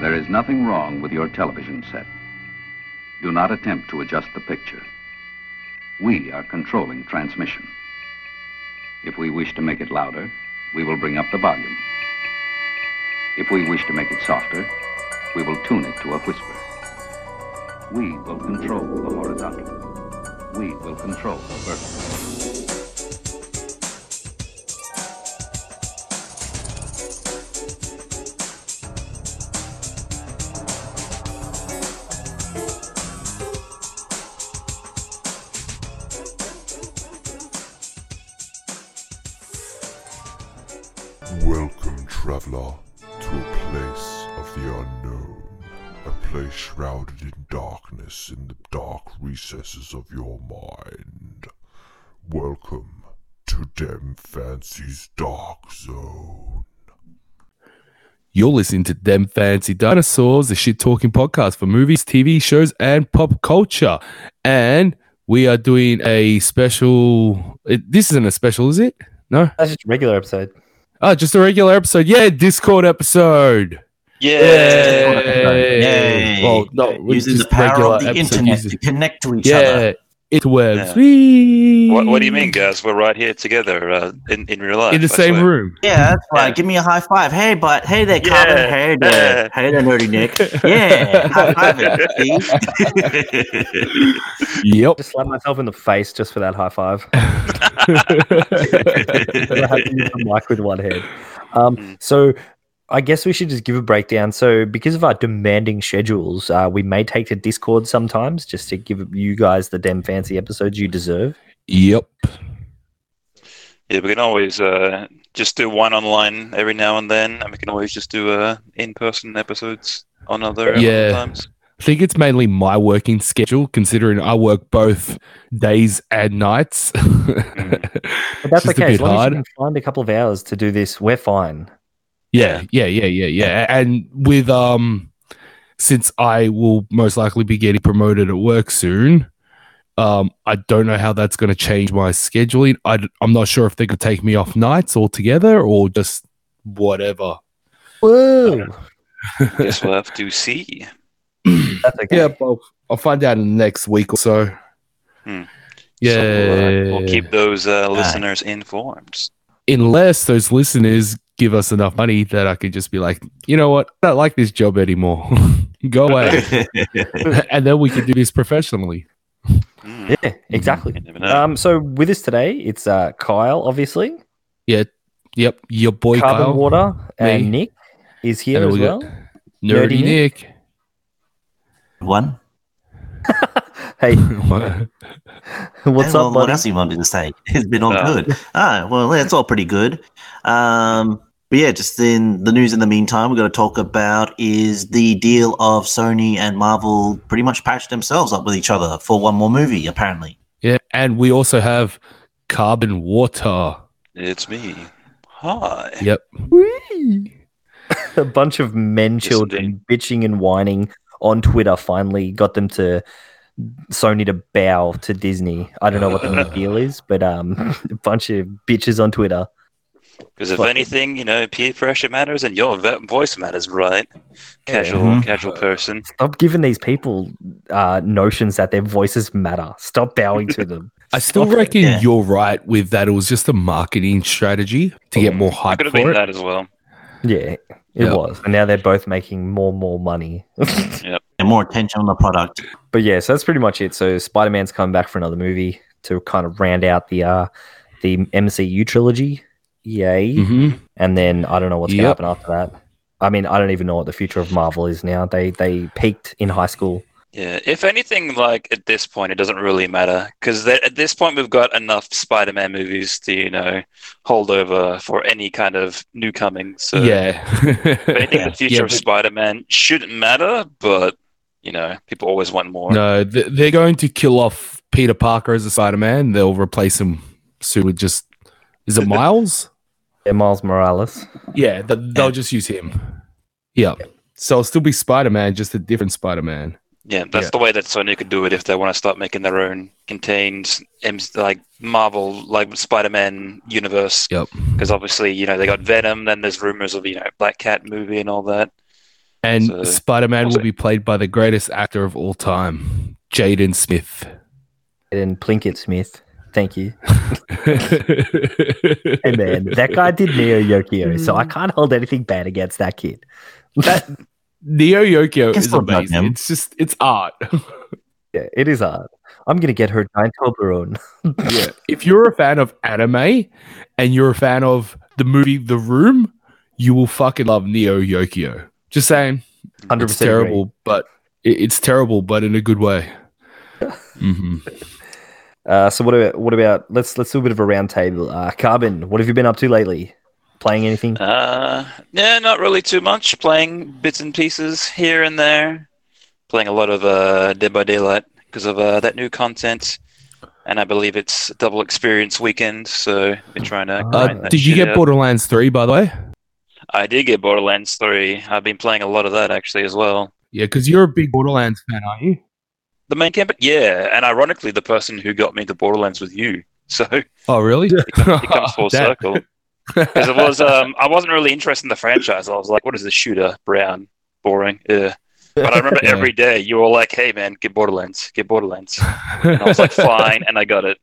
There is nothing wrong with your television set. Do not attempt to adjust the picture. We are controlling transmission. If we wish to make it louder, we will bring up the volume. If we wish to make it softer, we will tune it to a whisper. We will control the horizontal. We will control the vertical. Recesses of your mind. Welcome to Dem Fancy's Dark Zone. You're listening to Dem Fancy Dinosaurs, the shit talking podcast for movies, TV shows, and pop culture. And we are doing a special. It, this isn't a special, is it? No? That's just a regular episode. Oh, just a regular episode. Yeah, Discord episode. Yeah. Yay. Yay. Well, no, we're Using the just power regular of the internet users. to connect to each Yeah, other. interwebs. Yeah. Whee! What, what do you mean, guys? We're right here together uh, in, in real life. In the I same swear. room. Yeah, that's right. Yeah. Give me a high five. Hey, but hey there, Carbon. Yeah. Hey there. Yeah. Hey there, Nerdy Nick. Yeah, high five it, Yep. Just slap myself in the face just for that high five. I had to use the mic with one hand. Um, Mm. so I guess we should just give a breakdown. So because of our demanding schedules, uh, we may take to Discord sometimes just to give you guys the damn fancy episodes you deserve. yep. Yeah, we can always uh, just do one online every now and then, and we can always just do uh, in-person episodes on other Yeah. times. I think it's mainly my working schedule, considering I work both days and nights. But that's Just a okay. As long hard. as you can find a couple of hours to do this, we're fine. Yeah, yeah, yeah, yeah, yeah. And with um, since I will most likely be getting promoted at work soon, um, I don't know how that's going to change my scheduling. I, I'm not sure if they could take me off nights altogether or just whatever. Whoa. Guess we'll have to see. That's okay. Yeah, well, I'll find out in the next week or so. Hmm. Yeah, So we'll, uh, we'll keep those uh, listeners informed. unless those listeners give us enough money that I could just be like, you know what, I don't like this job anymore. Go away, and then we can do this professionally. Mm, Yeah, exactly. you never know. Um, so with us today, it's uh, Kyle, obviously, Yeah. Yep, your boy Carbon Kyle, Water, and me. Nick is here And as we well. Nerdy Nerdy Nick. One. Hey, What? what's Hey, well, up, What buddy? else you wanted to say? It's been all Oh. good. Ah, well, it's all pretty good. Um, but yeah, just in the news in the meantime, we're going to talk about is the deal of Sony and Marvel pretty much patched themselves up with each other for one more movie, apparently. yeah, and we also have Carbon Water. It's me. Hi. Yep. a bunch of men children bitching and whining on Twitter finally got them to Sony to bow to Disney. I don't know what the new deal is, but um, a bunch of bitches on Twitter. Because if anything, you know, peer pressure matters and your voice matters, right? Casual, Mhm. casual person. Stop giving these people uh, notions that their voices matter. Stop bowing to them. I still Stop reckon Yeah. you're right with that. It was just a marketing strategy to get more I hype could have for been it. that as well. Yeah, it Yep. was. And now they're both making more and more money. And more attention on the product. But yeah, so that's pretty much it. So Spider Man's coming back for another movie to kind of round out the uh the MCU trilogy. Yay. hmm And then I don't know what's gonna happen after that. I mean, I don't even know what the future of Marvel is now. They they peaked in high school. Yeah, if anything, like at this point, it doesn't really matter because at this point we've got enough Spider-Man movies to you know hold over for any kind of new comings. So yeah. if anything, the future Yeah, of but- Spider-Man shouldn't matter, but you know, people always want more. No, th- they're going to kill off Peter Parker as a Spider-Man. They'll replace him soon with just is it Miles? Yeah, Miles Morales. yeah, th- they'll just use him. Yeah. So it'll still be Spider-Man, just a different Spider-Man. Yeah, that's Yeah. the way that Sony could do it if they want to start making their own contained M- like Marvel like Spider-Man universe. Yep. Because obviously, you know, they got Venom. Then there's rumors of you know Black Cat movie and all that. And So- Spider Man was will be played by the greatest actor of all time, Jaden Smith. And Pinkett Smith. Thank you. Hey man, that guy did Neo Yokio, so I can't hold anything bad against that kid. that Neo Yokio is amazing. him. It's just it's art. Yeah, it is art. I'm gonna get her giant Toblerone. yeah. If you're a fan of anime and you're a fan of the movie The Room, you will fucking love Neo Yokio. Just saying. Hundred It's percent terrible, but it, it's terrible, but in a good way. hmm Uh, so what about what about let's let's do a bit of a round table. Uh, Carbon, what have you been up to lately? Playing anything? Uh, yeah, not really too much. Playing bits and pieces here and there. Playing a lot of uh, Dead by Daylight because of uh, that new content, and I believe it's double experience weekend. So we're trying to. Uh, that did you get out. Borderlands 3, by the way? I did get Borderlands Three. I've been playing a lot of that actually as well. Yeah, because you're a big Borderlands fan, aren't you? The main campaign, yeah, and ironically, the person who got me to Borderlands was you. So Oh, really? it comes full Damn. circle. Because it was, um, I wasn't really interested in the franchise. I was like, what is this shooter? Brown, boring. Yeah. But I remember Yeah. every day you were like, hey man, get Borderlands, get Borderlands. And I was like, fine, and I got it.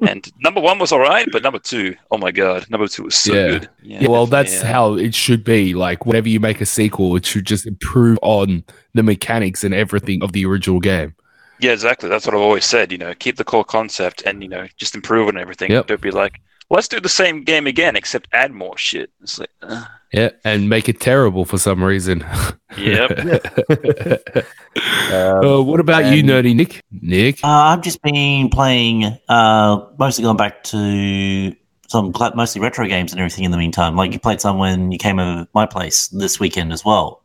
And number one was all right, but number two, oh my god, number two was so Yeah. good. Yeah, well, that's yeah. how it should be. Like, whenever you make a sequel, it should just improve on the mechanics and everything of the original game. Yeah, exactly. That's what I've always said. You know, keep the core concept and you know just improve on everything. Yep. Don't be like, let's do the same game again, except add more shit. It's like, uh, Yeah, and make it terrible for some reason. yep. Um, uh, what about you, nerdy Nick? Nick? Uh, I've just been playing, uh, mostly going back to some mostly retro games and everything in the meantime. Like you played some when you came over my place this weekend as well.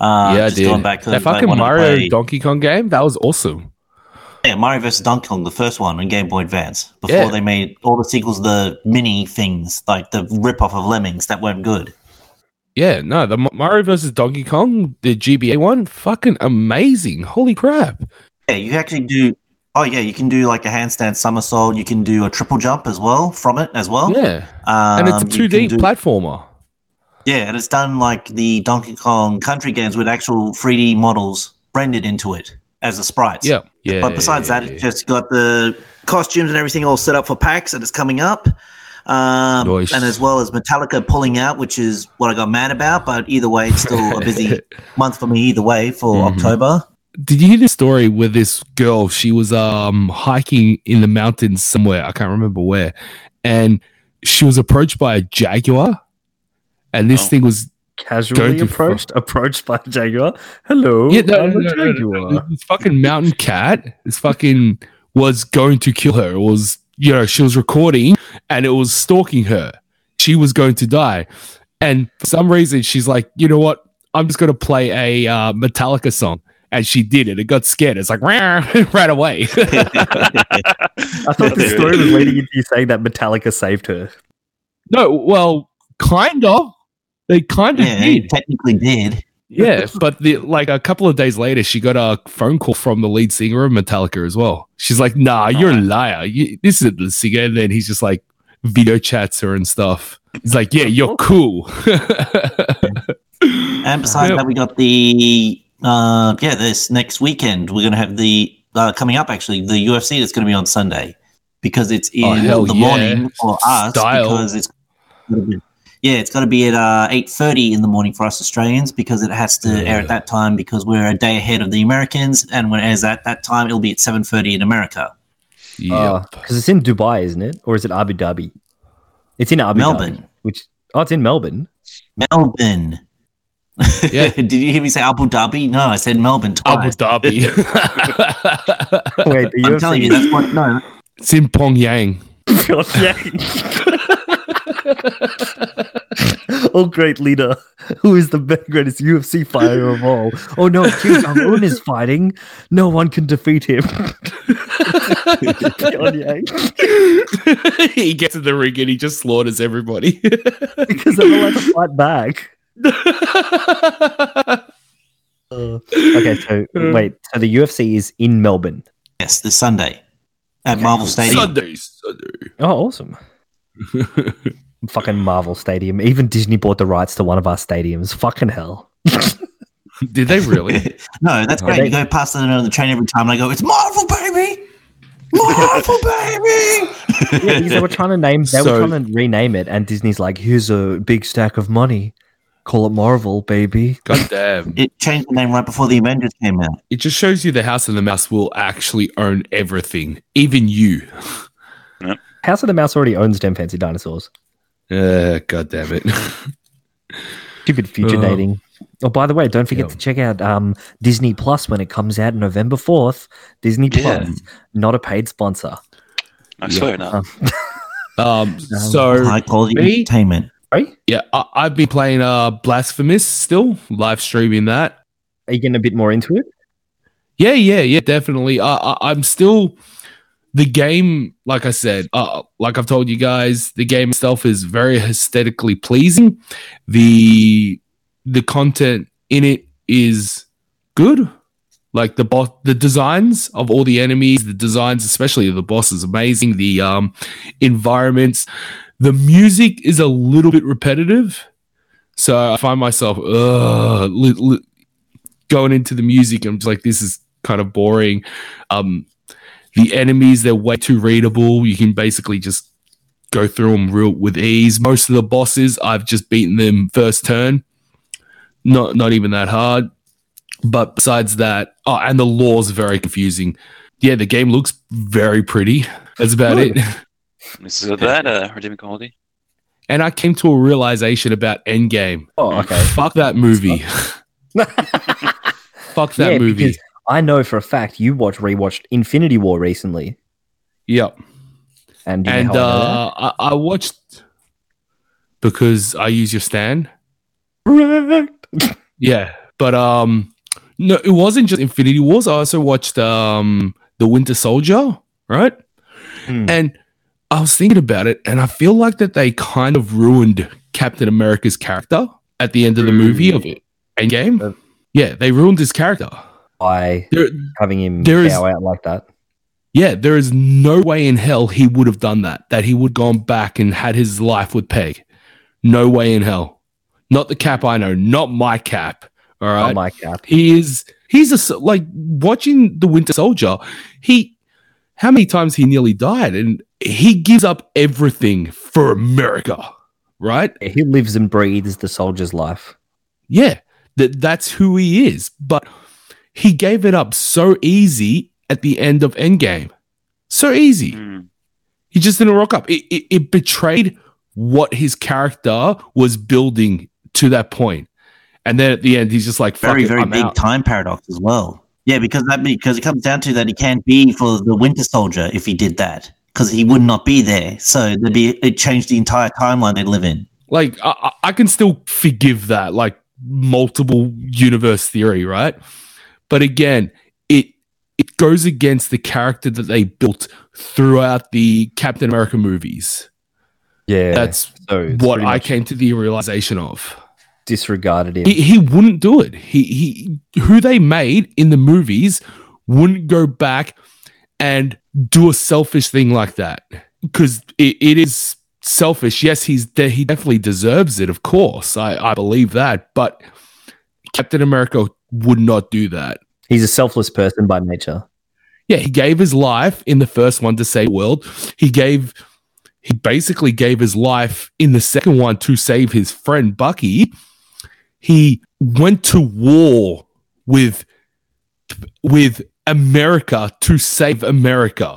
Uh, yeah, I just did. going back to that fucking wanted Mario Donkey Kong game, that was awesome. Yeah, Mario vs. Donkey Kong, the first one on Game Boy Advance. Before Yeah. they made all the sequels, the mini things, like the rip-off of Lemmings, that weren't good. Yeah, no, the Mario versus Donkey Kong, the GBA one, fucking amazing. Holy crap. Yeah, you actually do. Oh yeah, you can do like a handstand somersault. You can do a triple jump as well from it as well. Yeah. um, And it's a 2D do- platformer. Yeah, and it's done like the Donkey Kong country games with actual 3D models rendered into it as the sprites. Yeah. Yeah. But besides yeah, that, yeah. it's just got the costumes and everything all set up for packs, and it's coming up. Um, Nice. And as well as Metallica pulling out, which is what I got mad about. But either way, it's still a busy month for me either way for Mhm. October. Did you hear the story with this girl? She was um hiking in the mountains somewhere. I can't remember where. And she was approached by a jaguar. And this Oh. thing was casually Going too approached, approached by a jaguar. Hello, yeah, no, I'm no, a no, no, no, jaguar. no. This fucking mountain cat. This fucking was going to kill her. It was you know she was recording and it was stalking her. She was going to die, and for some reason she's like, you know what? I'm just going to play a uh, Metallica song. And she did it. It got scared. It's like right away. I thought the story was leading into you saying that Metallica saved her. No, well, kind of. They kind of Yeah, did. technically did. Yeah, but the like a couple of days later, she got a phone call from the lead singer of Metallica as well. She's like, "Nah, you're a liar. You, this isn't the singer." And then he's just like video chats her and stuff. He's like, "Yeah, you're cool." And besides Yeah. that, we got the uh, yeah, this next weekend we're gonna have the uh, coming up actually the UFC that's gonna be on Sunday because it's in Oh, the yeah. morning for us Style. because it's yeah, it's got to be at uh, eight thirty in the morning for us Australians because it has to air at that time because we're a day ahead of the Americans, and when it airs at that time, it'll be at seven thirty in America. yeah, Because it's in Dubai, isn't it? Or is it Abu Dhabi? It's in Abu Melbourne. Dhabi. Which oh, it's in Melbourne. Melbourne. Yeah. Did you hear me say Abu Dhabi? No, I said Melbourne Abu. Dhabi. Wait, the I'm telling you, that's what. No, it's in Pyongyang. oh, great leader. Who is the best, greatest UFC fighter of all? Oh no, Kim Jong Un is fighting. No one can defeat him. He gets in the ring and he just slaughters everybody. because they're allowed to fight back. Uh, okay, so uh. wait, so the UFC is in Melbourne. yes, this Sunday at Marvel Stadium. Sunday, Sunday. Oh, awesome. Fucking Marvel Stadium. Even Disney bought the rights to one of our stadiums. Fucking hell. Did they really? no, that's great. they- you go past them on the train every time, and I go, "It's Marvel, baby! Marvel, baby!" Yeah, they were trying to name, they So- were trying to rename it, and Disney's like, "Here's a big stack of money. Call it Marvel, baby." God damn. It changed the name right before the Avengers came out. It just shows you the House of the Mouse will actually own everything, even you. House of the Mouse already owns Dem Fancy Dinosaurs. Uh, God damn it. Stupid future Oh. dating. Oh, by the way, don't forget Yeah. to check out um, Disney Plus when it comes out November 4th. Disney Yeah. Plus, not a paid sponsor. I swear not. Um, Um, so High quality me? entertainment. right? yeah, I, I've been playing uh Blasphemous still, live streaming that. Are you getting a bit more into it? Yeah, yeah, yeah, definitely. Uh, I, I'm still the game. Like I said, uh, like I've told you guys, the game itself is very aesthetically pleasing. the The content in it is good. Like the boss, the designs of all the enemies, the designs, especially of the boss, is amazing. The um, environments, the music is a little bit repetitive, so I find myself uh, li- li- going into the music. I'm just like, this is kind of boring. Um, the enemies, they're way too readable. You can basically just go through them real with ease. Most of the bosses, I've just beaten them first turn. Not not even that hard. But besides that, oh, and the lore's very confusing. Yeah, the game looks very pretty. That's about Good. it. Is that uh, redeeming quality? And I came to a realization about Endgame. Oh, okay. Fuck that movie. Fuck that yeah, movie. I know for a fact you watched rewatched Infinity War recently, Yep. and you know and I uh, I, I watched because I use your stand. Correct. Yeah, but um, no, it wasn't just Infinity Wars. I also watched um, the Winter Soldier, right? Hmm. And I was thinking about it, and I feel like that they kind of ruined Captain America's character at the end of the movie of it. Endgame. Yeah, they ruined his character. By There, having him there is- bow out like that. Yeah, there is no way in hell he would have done that. That he would gone back and had his life with Peg. No way in hell. Not the cap I know. Not my cap. All right. my cap. he is. He's a like watching the Winter Soldier. He, how many times he nearly died, and he gives up everything for America. Right. He lives and breathes the soldier's life. Yeah, that that's who he is. But he gave it up so easy at the end of Endgame. So easy. Hmm. He just didn't rock up. It, it, it betrayed what his character was building to that point. And then at the end, he's just like, Very, it, very I'm big out. time paradox as well. Yeah, because that because it comes down to that he can't be for the Winter Soldier if he did that because he would not be there. So there'd be it changed the entire timeline they live in. Like, I- I can still forgive that, like multiple universe theory, right? But again, it it goes against the character that they built throughout the Captain America movies. Yeah, That's so what I came to the realization of. disregarded him. He, he wouldn't do it. He he who they made in the movies wouldn't go back and do a selfish thing like that because it, it is selfish. Yes, he's de- he definitely deserves it. Of course, I I believe that. But Captain America would not do that. He's a selfless person by nature. Yeah, he gave his life in the first one to save the world. He gave he basically gave his life in the second one to save his friend Bucky. He went to war with with America to save America.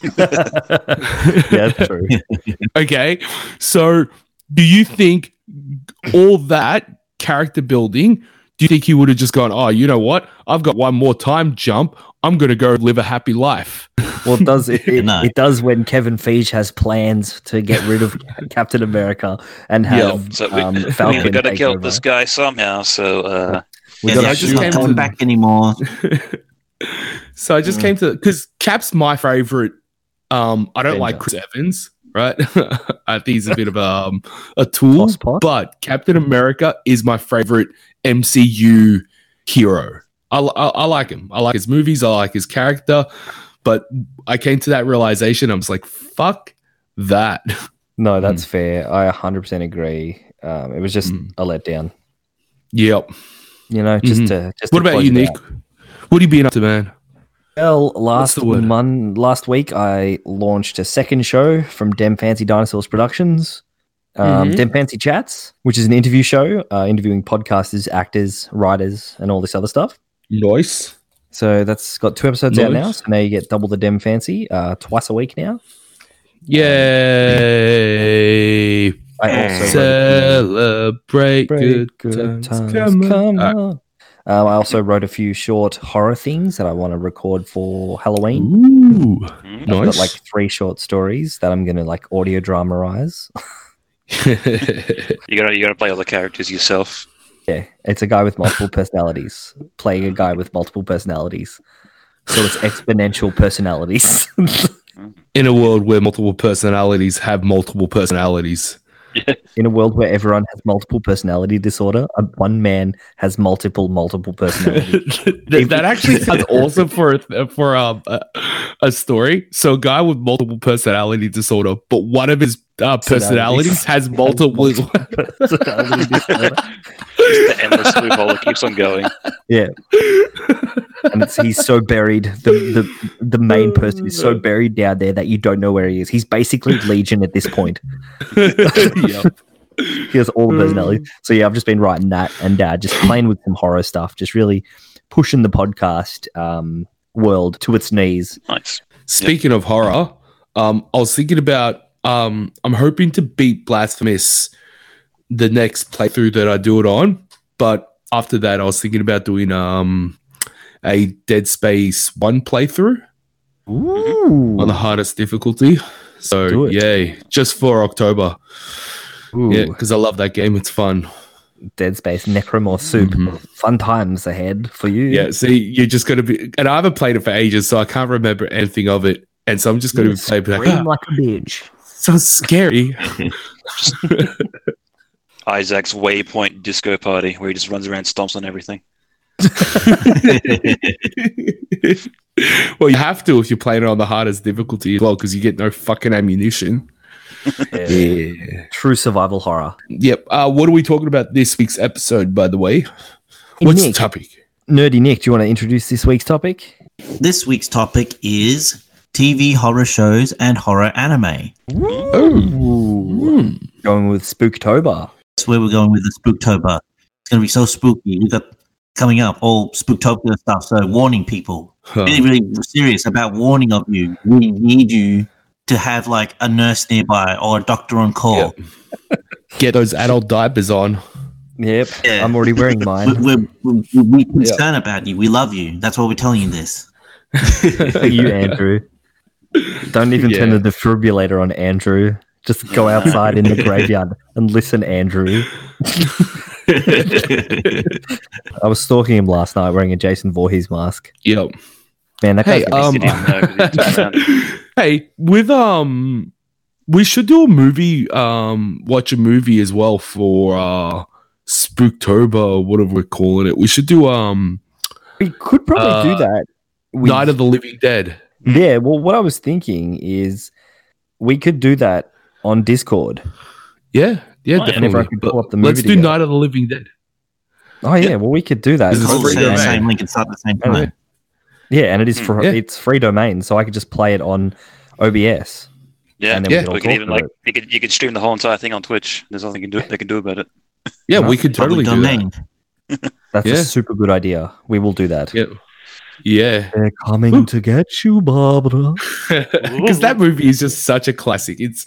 Yeah, that's true. Okay. So do you think all that character building, do you think he would have just gone, oh, you know what? I've got one more time jump. I'm going to go live a happy life. Well, it does it, it, No. it does when Kevin Feige has plans to get rid of Captain America and have So we, um, we Falcon got to kill over. this guy somehow. So uh, We Yeah, just she's came not to- coming back anymore. so I just came to because Cap's my favorite. Um, I don't Avenger. like Chris Evans, right? I think he's a bit of a, um, a tool, but Captain America is my favorite MCU hero. I, I, I like him. I like his movies. I like his character. But I came to that realization. I was like, fuck that. No, that's fair. I 100% agree. Um, it was just Mm. a letdown. yep. You know, just Mhm. to just What to about you, Nick? What have you been up to, man? Well, last the word? mon- last week I launched a second show from Dem Fancy Dinosaurs Productions, um, Mhm. Dem Fancy Chats, which is an interview show uh, interviewing podcasters, actors, writers, and all this other stuff. Nice. So that's got two episodes out now. So now you get double the Dem Fancy uh, twice a week now. Yay! I also Celebrate Great good, times. Come on. come on. Um, I also wrote a few short horror things that I want to record for Halloween. Ooh, Mm. I've got like three short stories that I'm gonna like audio dramatize. You gotta you gotta play all the characters yourself. Yeah, it's a guy with multiple personalities playing a guy with multiple personalities. So it's exponential personalities. In a world where multiple personalities have multiple personalities. In a world where everyone has multiple personality disorder, one man has multiple multiple personalities. that, that actually sounds awesome for for um, a, a story. So, a guy with multiple personality disorder, but one of his uh, personalities has multiple. personality the endless loophole that keeps on going. Yeah, and it's, he's so buried. The, the the main person is so buried down there that you don't know where he is. He's basically Legion at this point. Yep. He has all the personalities. So yeah, I've just been writing that and uh, just playing with some horror stuff, just really pushing the podcast um, world to its knees. Nice. Speaking of horror, um, I was thinking about um, I'm hoping to beat Blasphemous the next playthrough that I do it on, but after that, I was thinking about doing um a Dead Space one playthrough Ooh, on the hardest difficulty. So yay, just for October. Ooh. Yeah, because I love that game. It's fun. Dead Space Necromorph Soup. Mhm. Fun times ahead for you. Yeah, see, you're just gonna be, and I haven't played it for ages, so I can't remember anything of it. And so I'm just gonna You be playing like, "Ah, like a bitch. So scary. Isaac's waypoint disco party where he just runs around, stomps on everything. well, you have to if you're playing it on the hardest difficulty as well, because you get no fucking ammunition. Yeah. True survival horror. Yep. Uh, what are we talking about this week's episode, by the way? What's Nick, the topic? Nerdy Nick, do you want to introduce this week's topic? This week's topic is TV horror shows and horror anime. Ooh. Hmm. Going with Spooktober. That's where we're going with the Spooktober. It's going to be so spooky. We've got coming up all Spooktopia stuff. So warning people, Huh. really, really serious about warning of you. We need you to have like a nurse nearby or a doctor on call. Get those adult diapers on. Yep. Yeah. I'm already wearing mine. We're, we're, we're, we're concerned about you. We love you. That's why we're telling you this. you, Andrew. Don't even turn the defibrillator on, Andrew. Just go outside in the graveyard and listen, Andrew. I was stalking him last night wearing a Jason Voorhees mask. Yep. Man, that Hey, guy's um, sit Didn't even know 'cause he turned around. hey, with um, we should do a movie. Um, watch a movie as well for uh, Spooktober or whatever we're calling it. We should do um, We could probably Uh, do that. with- Night of the Living Dead. Yeah, well, what I was thinking is we could do that on Discord. Yeah, yeah, yeah. And definitely. pull up the movie let's do together. Night of the Living Dead. Oh yeah, well we could do that. This is All free the domain. same link and start the same time. Yeah, and it is mm, for Yeah. it's free domain, so I could just play it on OBS. Yeah, and then Yeah. we could we could even like it. you could you could stream the whole entire thing on Twitch. There's nothing you can do they can do about it. Yeah, No, we could totally Public do that. That's Yeah. a super good idea. We will do that. Yeah, yeah. They're coming to get you, Barbara. because that movie is just such a classic. It's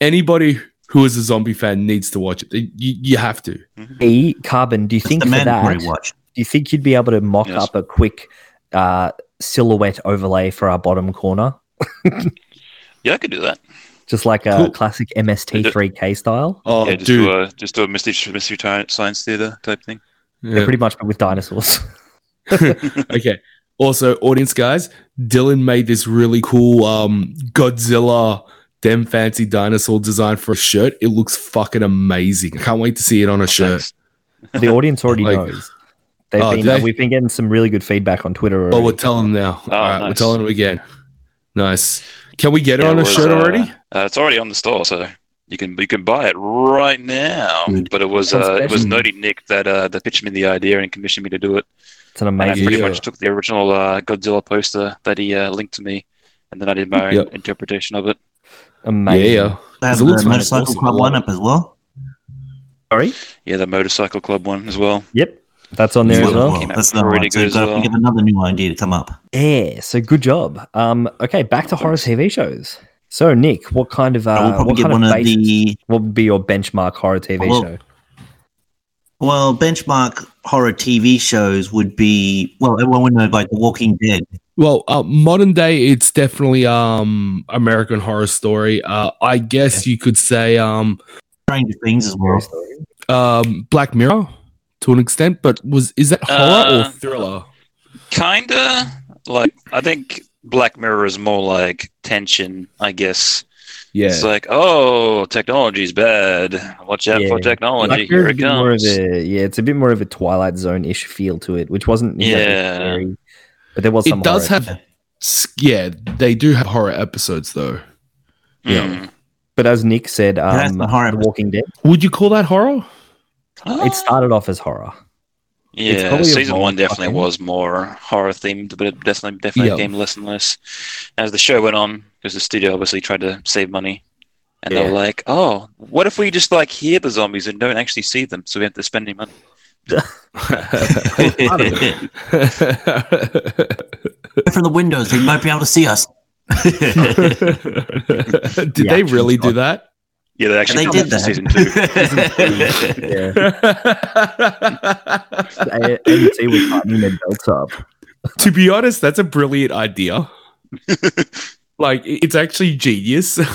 anybody who is a zombie fan needs to watch it. You, you have to. E Carbon, do you It's think the for that? mandatory Do you think you'd be able to mock Yes. up a quick uh, silhouette overlay for our bottom corner, Yeah, I could do that. just like a Cool. classic MST3K style? Oh, yeah, just dude. do a just do a mystery mystery science theater type thing. Yeah, Yeah. pretty much, but with dinosaurs. okay. Also, audience guys, Dylan made this really cool um Godzilla dem fancy dinosaur design for a shirt. It looks fucking amazing. I can't wait to see it on a shirt. Thanks. the audience already Like- knows. They've Oh, been, do they? we've been getting some really good feedback on Twitter. Oh, we're telling them now. All right, we're telling them again. Nice. Can we get it on a was, shirt uh, already? Uh, it's already on the store, so You can you can buy it right now. But it was Sounds uh, it was special. Naughty Nick that uh, that pitched me the idea and commissioned me to do it. It's an And I amazing. pretty Yeah. much took the original uh, Godzilla poster that he uh, linked to me, and then I did my own Yep. interpretation of it. Amazing. Yeah, yeah. They have It looks the motorcycle awesome. club I love lineup as well. Sorry. Yeah, the motorcycle club one as well. Yep. That's on there as well. Came out That's the pretty one. So good you've as got to well. think of another new idea to come up. Yeah. So good job. Um. Okay. Back to horror TV shows. So Nick, what kind of uh, probably what get kind one of of the what would be your benchmark horror TV Well, show? well benchmark horror TV shows would be well everyone would know like The Walking Dead. Well, uh, modern day, it's definitely um American Horror Story. Uh, I guess you could say um Stranger Things as well. um Black Mirror to an extent, but was is that horror Uh, or thriller? Kinda like I think Black Mirror is more like tension, I guess. Yeah, It's like, oh, technology's bad. Watch out for technology. Black Here it a more of comes. a yeah, it's a bit more of a Twilight Zone ish feel to it, which wasn't exactly Yeah. scary, but there was some. it does horror. have. s- Yeah, they do have horror episodes though. Yeah. Mm. But as Nick said, that's um, the horror The Walking Dead. Would you call that horror? It started off as horror. Yeah, season one definitely think. was more horror themed, but it definitely definitely Yeah. became less and less as the show went on. Because the studio obviously tried to save money, and they Yeah. were like, "Oh, what if we just like hear the zombies and don't actually see them, so we have to spend any money?" From the windows, they might be able to see us. Did The they really do that? Yeah, they actually they did did season that. two. Yeah, AMC was tightening their up. to be honest, that's a brilliant idea. Like it's actually genius.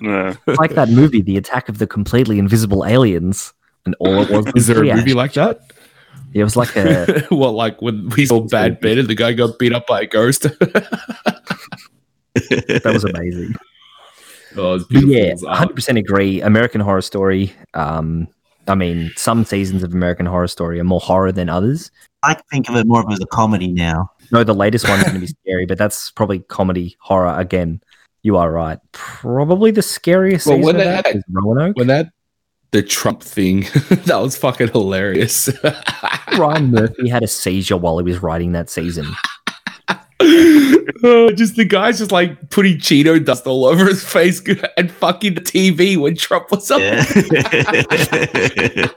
No. It's like that movie, The Attack of the Completely Invisible Aliens, and all it was was Is there a movie like that? It was like a well, like when we saw Bad Ben and the guy got beat up by a ghost. that was amazing. oh, it's But yeah, hundred percent agree. American Horror Story. Um, I mean, some seasons of American Horror Story are more horror than others. I think of it more of as a comedy now. No, the latest one's going to be scary, but that's probably comedy horror again. You are right. Probably the scariest Well, season of that is Roanoke. when that the Trump thing that was fucking hilarious. Ryan Murphy had a seizure while he was writing that season. Oh, just the guy's just like putting Cheeto dust all over his face and fucking the TV when Trump was up. Yeah.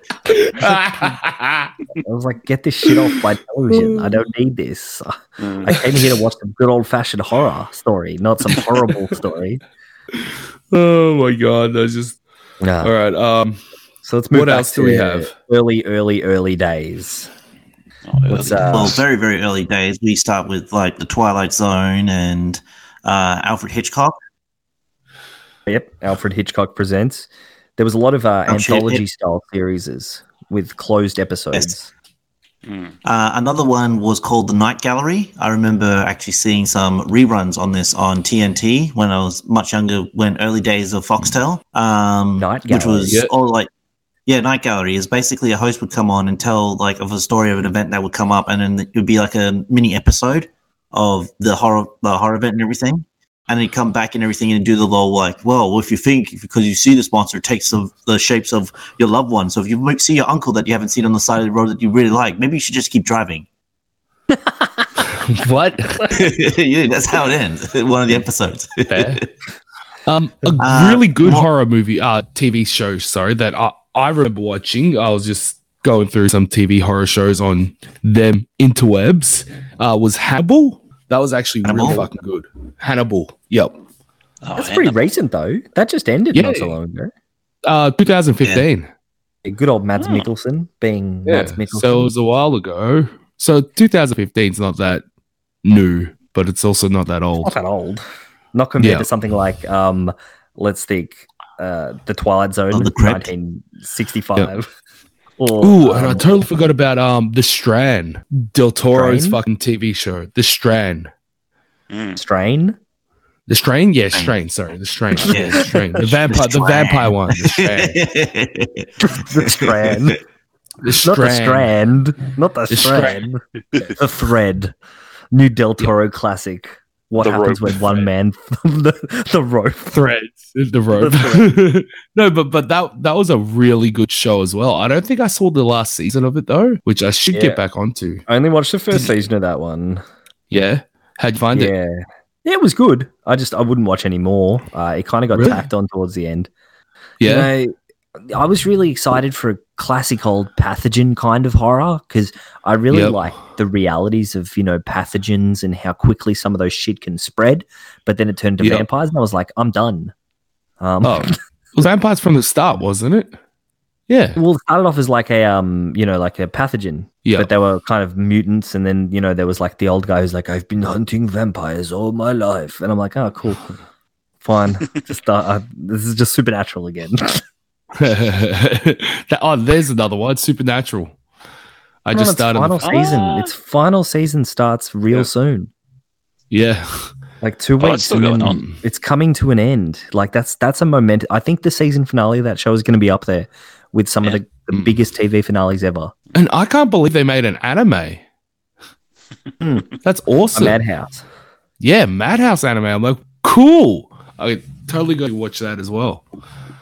I was like, get this shit off my television. I don't need this. Mm. I came here to watch a good old fashioned horror story, not some horrible story. oh my god, that's just No. all right. Um, So let's move What back else do we have? Early, early, early days. Oh, yeah, What's uh, well, very, very early days. We start with like the Twilight Zone and uh, Alfred Hitchcock. Yep, Alfred Hitchcock presents. There was a lot of uh, Oh, anthology it- style series with closed episodes. Mm. Uh, another one was called The Night Gallery. I remember actually seeing some reruns on this on TNT when I was much younger, when early days of Foxtel. Um, Night which was Yeah. all like, yeah, Night Gallery is basically a host would come on and tell like of a story of an event that would come up, and then it would be like a mini episode of the horror, the horror event and everything. And then he'd come back and everything and do the little like, well, if you think because you see this monster it takes of the shapes of your loved one. So if you see your uncle that you haven't seen on the side of the road that you really like, maybe you should just keep driving. what? yeah, that's how it ends. One of the episodes. Um, a Uh, really good what- horror movie, uh, TV show. Sorry, that I, I remember watching. I was just going through some TV horror shows on them interwebs. Uh, was Hannibal. That was actually really fucking good. Hannibal. Yep. Oh, That's yeah, pretty no- recent though. That just ended Yeah. not so long ago. Uh, 2015. Good old Mads Oh. Mikkelsen being Yeah. Mads Mikkelsen. So it was a while ago. So 2015 is not that new, but it's also not that old. not that old. Not compared Yeah. to something like um, let's think, uh, the Twilight Zone, Oh, The Crypt. 1965. Or, Ooh, and I um, totally forgot about um the Strand, Del Toro's Strain? fucking TV show, The Strand. Mm. Strain. The Strain, yeah, Strain. Strain. Sorry, the Strain, Yeah. yeah, the Strain, the vampire, the Strand. vampire one, the Strain, the Strand. the Not the Strand. Strand. Not the, The Strand. the Thread. New Del Toro classic. What The happens when one man the, the rope. threads the rope. no, but but that that was a really good show as well. I don't think I saw the last season of it though, which I should Yeah. get back onto. I only watched the first Did- season of that one. Yeah, how'd you find yeah. it? Yeah, it was good. I just I wouldn't watch any more. Uh, it kind of got Really? tacked on towards the end. Yeah, You know, I was really excited for a classic old pathogen kind of horror because I really Yep. like the realities of you know pathogens and how quickly some of those shit can spread. But then it turned to Yep. vampires, and I was like, I'm done. Um, Oh, was vampires from the start, wasn't it? Yeah, well, it started off as like a um, you know, like a pathogen, yeah. but they were kind of mutants, and then you know there was like the old guy who's like, I've been hunting vampires all my life, and I'm like, oh, cool, fine. just uh, uh, this is just supernatural again. That- oh, there's another one. Supernatural. I Come just on, started. Final The, season. Ah. Its final season starts real Yeah. soon. yeah, Like two Oh, it's weeks. still going on. It's coming to an end. Like that's that's a moment. I think the season finale of that show is going to be up there with some of the, the Mm. biggest TV finales ever. and I can't believe they made an anime. Hmm. That's A awesome. Madhouse. yeah, Madhouse anime. I'm like, cool. I totally got to watch that as well.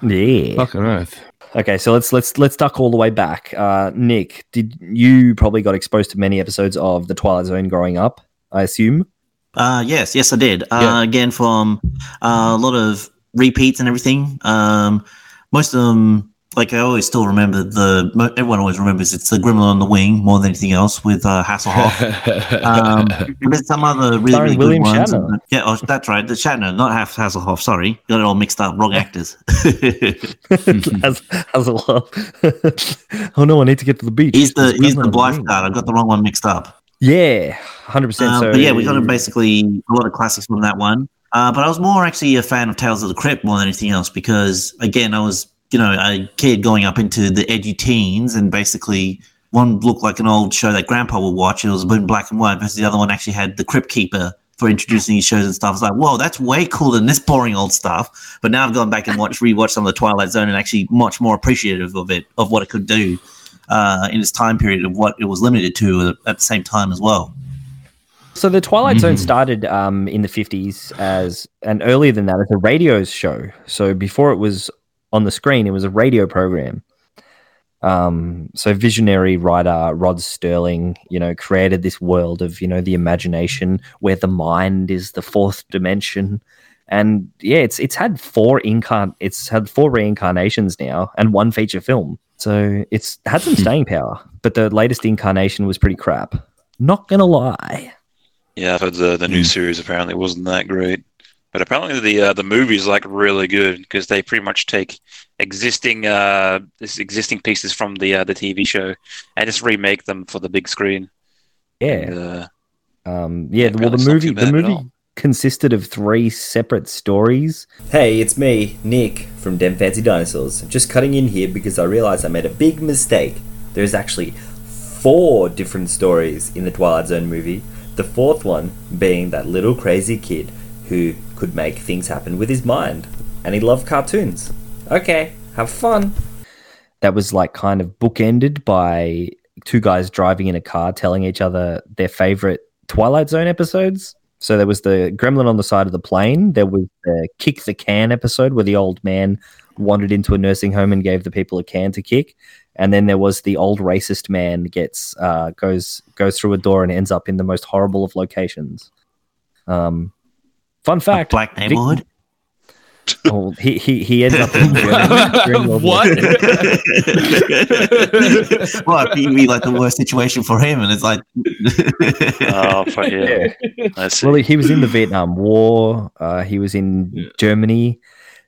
Yeah. Fucking earth. Okay, so let's let's let's duck all the way back. Uh, Nick, did you probably got exposed to many episodes of The Twilight Zone growing up? I assume. Uh, yes, yes, I did. Uh, Yeah. Again, from uh, a lot of repeats and everything. Um, most of them, like I always still remember the. Everyone always remembers it's the Gremlin on the Wing more than anything else with uh, Hasselhoff. um, there's some other really, Starring really William good ones. Shatner. Yeah, oh, that's right. The Shatner, not Hass- Hasselhoff. Sorry, got it all mixed up. Wrong actors. has has a lot. oh no, I need to get to the beach. he's the There's he's the on the Blythe wing. guard. I got the wrong one mixed up. Yeah, hundred percent. Um, So but yeah, we got a basically a lot of classics from that one. Uh, but I was more actually a fan of Tales of the Crypt more than anything else because again, I was you know a kid going up into the edgy teens and basically one looked like an old show that Grandpa would watch. It was in black and white, versus the other one actually had the Crypt Keeper for introducing these shows and stuff. It's like, whoa, that's way cooler than this boring old stuff. But now I've gone back and watched rewatched some of the Twilight Zone and actually much more appreciative of it, of what it could do uh, in its time period of what it was limited to at the same time as well. So the Twilight Zone Mhm. started um, in the fifties as, and earlier than that, as a radio show. So before it was on the screen, it was a radio program. Um, so visionary writer Rod Serling, you know, created this world of you know the imagination where the mind is the fourth dimension, and yeah, it's it's had four incarn, it's had four reincarnations now, and one feature film. So it's had some staying power, but the latest incarnation was pretty crap. Not gonna lie. Yeah, I've heard the the new Mm. series apparently wasn't that great, but apparently the uh, the movie's like really good because they pretty much take existing uh this existing pieces from the uh, the TV show and just remake them for the big screen. Yeah. And, uh, Um, yeah, Yeah, well, the apparently it's not movie the movie consisted of three separate stories. Hey, it's me, Nick, from Dem Fancy Dinosaurs. Just cutting in here because I realized I made a big mistake. There's actually four different stories in the Twilight Zone movie. The fourth one being that little crazy kid who could make things happen with his mind. And he loved cartoons. Okay, have fun. That was like kind of bookended by two guys driving in a car telling each other their favorite Twilight Zone episodes. So there was the gremlin on the side of the plane. There was the kick the can episode where the old man wandered into a nursing home and gave the people a can to kick. And then there was the old racist man gets uh, goes goes through a door and ends up in the most horrible of locations. Um, fun A fact: black Vic- oh, he he he ends up in Germany during What? Well, it'd be like the worst situation for him, and it's like, oh, for him. I see. Well, he was in the Vietnam War. Uh, he was in Yeah. Germany,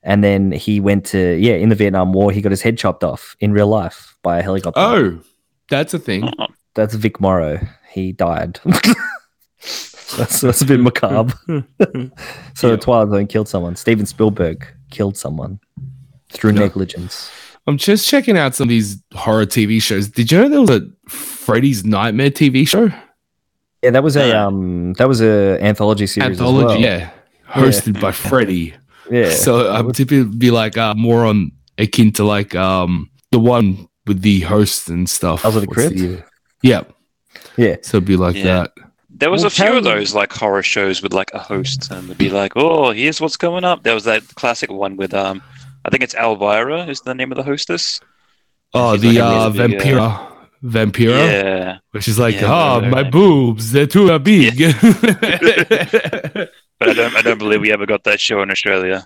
and then he went to yeah in the Vietnam War. He got his head chopped off in real life by a helicopter. oh, that's a thing. That's Vic Morrow. He died. that's that's a bit macabre. so Yeah. the Twilight Zone killed someone. Steven Spielberg killed someone through No. negligence. I'm just checking out some of these horror TV shows. Did you know there was a Freddy's Nightmare TV show? Yeah, that was a um that was a anthology series. Anthology, as well. yeah. Hosted by Freddy. yeah. So I'm typically be like uh, more on akin to like um the one with the host and stuff. House of the What's Crypt? Yeah. Yeah. So it'd be like Yeah. that. There was Well, a few of those like horror shows with like a host and they'd be like, "Oh, here's what's coming up." There was that classic one with um, I think it's Elvira is the name of the hostess. Oh, She's the like a uh, really big, uh, Vampira. Vampira? Yeah, Which is like, Yeah, ah, right, my right. boobs, they're too big. but I don't I don't believe we ever got that show in Australia.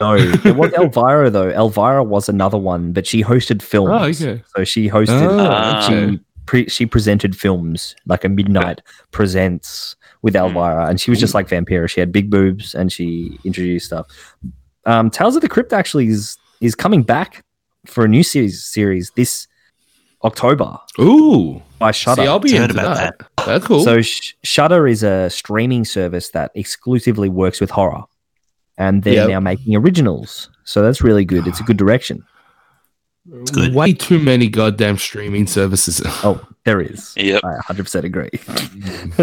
No, it was Elvira though. Elvira was another one, but she hosted films. oh, okay. So she hosted. Oh, Ah. she pre- she presented films like a midnight presents with Hmm. Elvira, and she was just like Vampira. She had big boobs, and she introduced stuff. Um, Tales of the Crypt actually is is coming back for a new series series this October Ooh. by Shudder. See, I'll be Heard into about that. That's cool. So Sh- Shudder is a streaming service that exclusively works with horror, and they're Yep. now making originals. So that's really good. It's a good direction. Good. Way too many goddamn streaming services. Oh, there is. Yep. I 100% agree.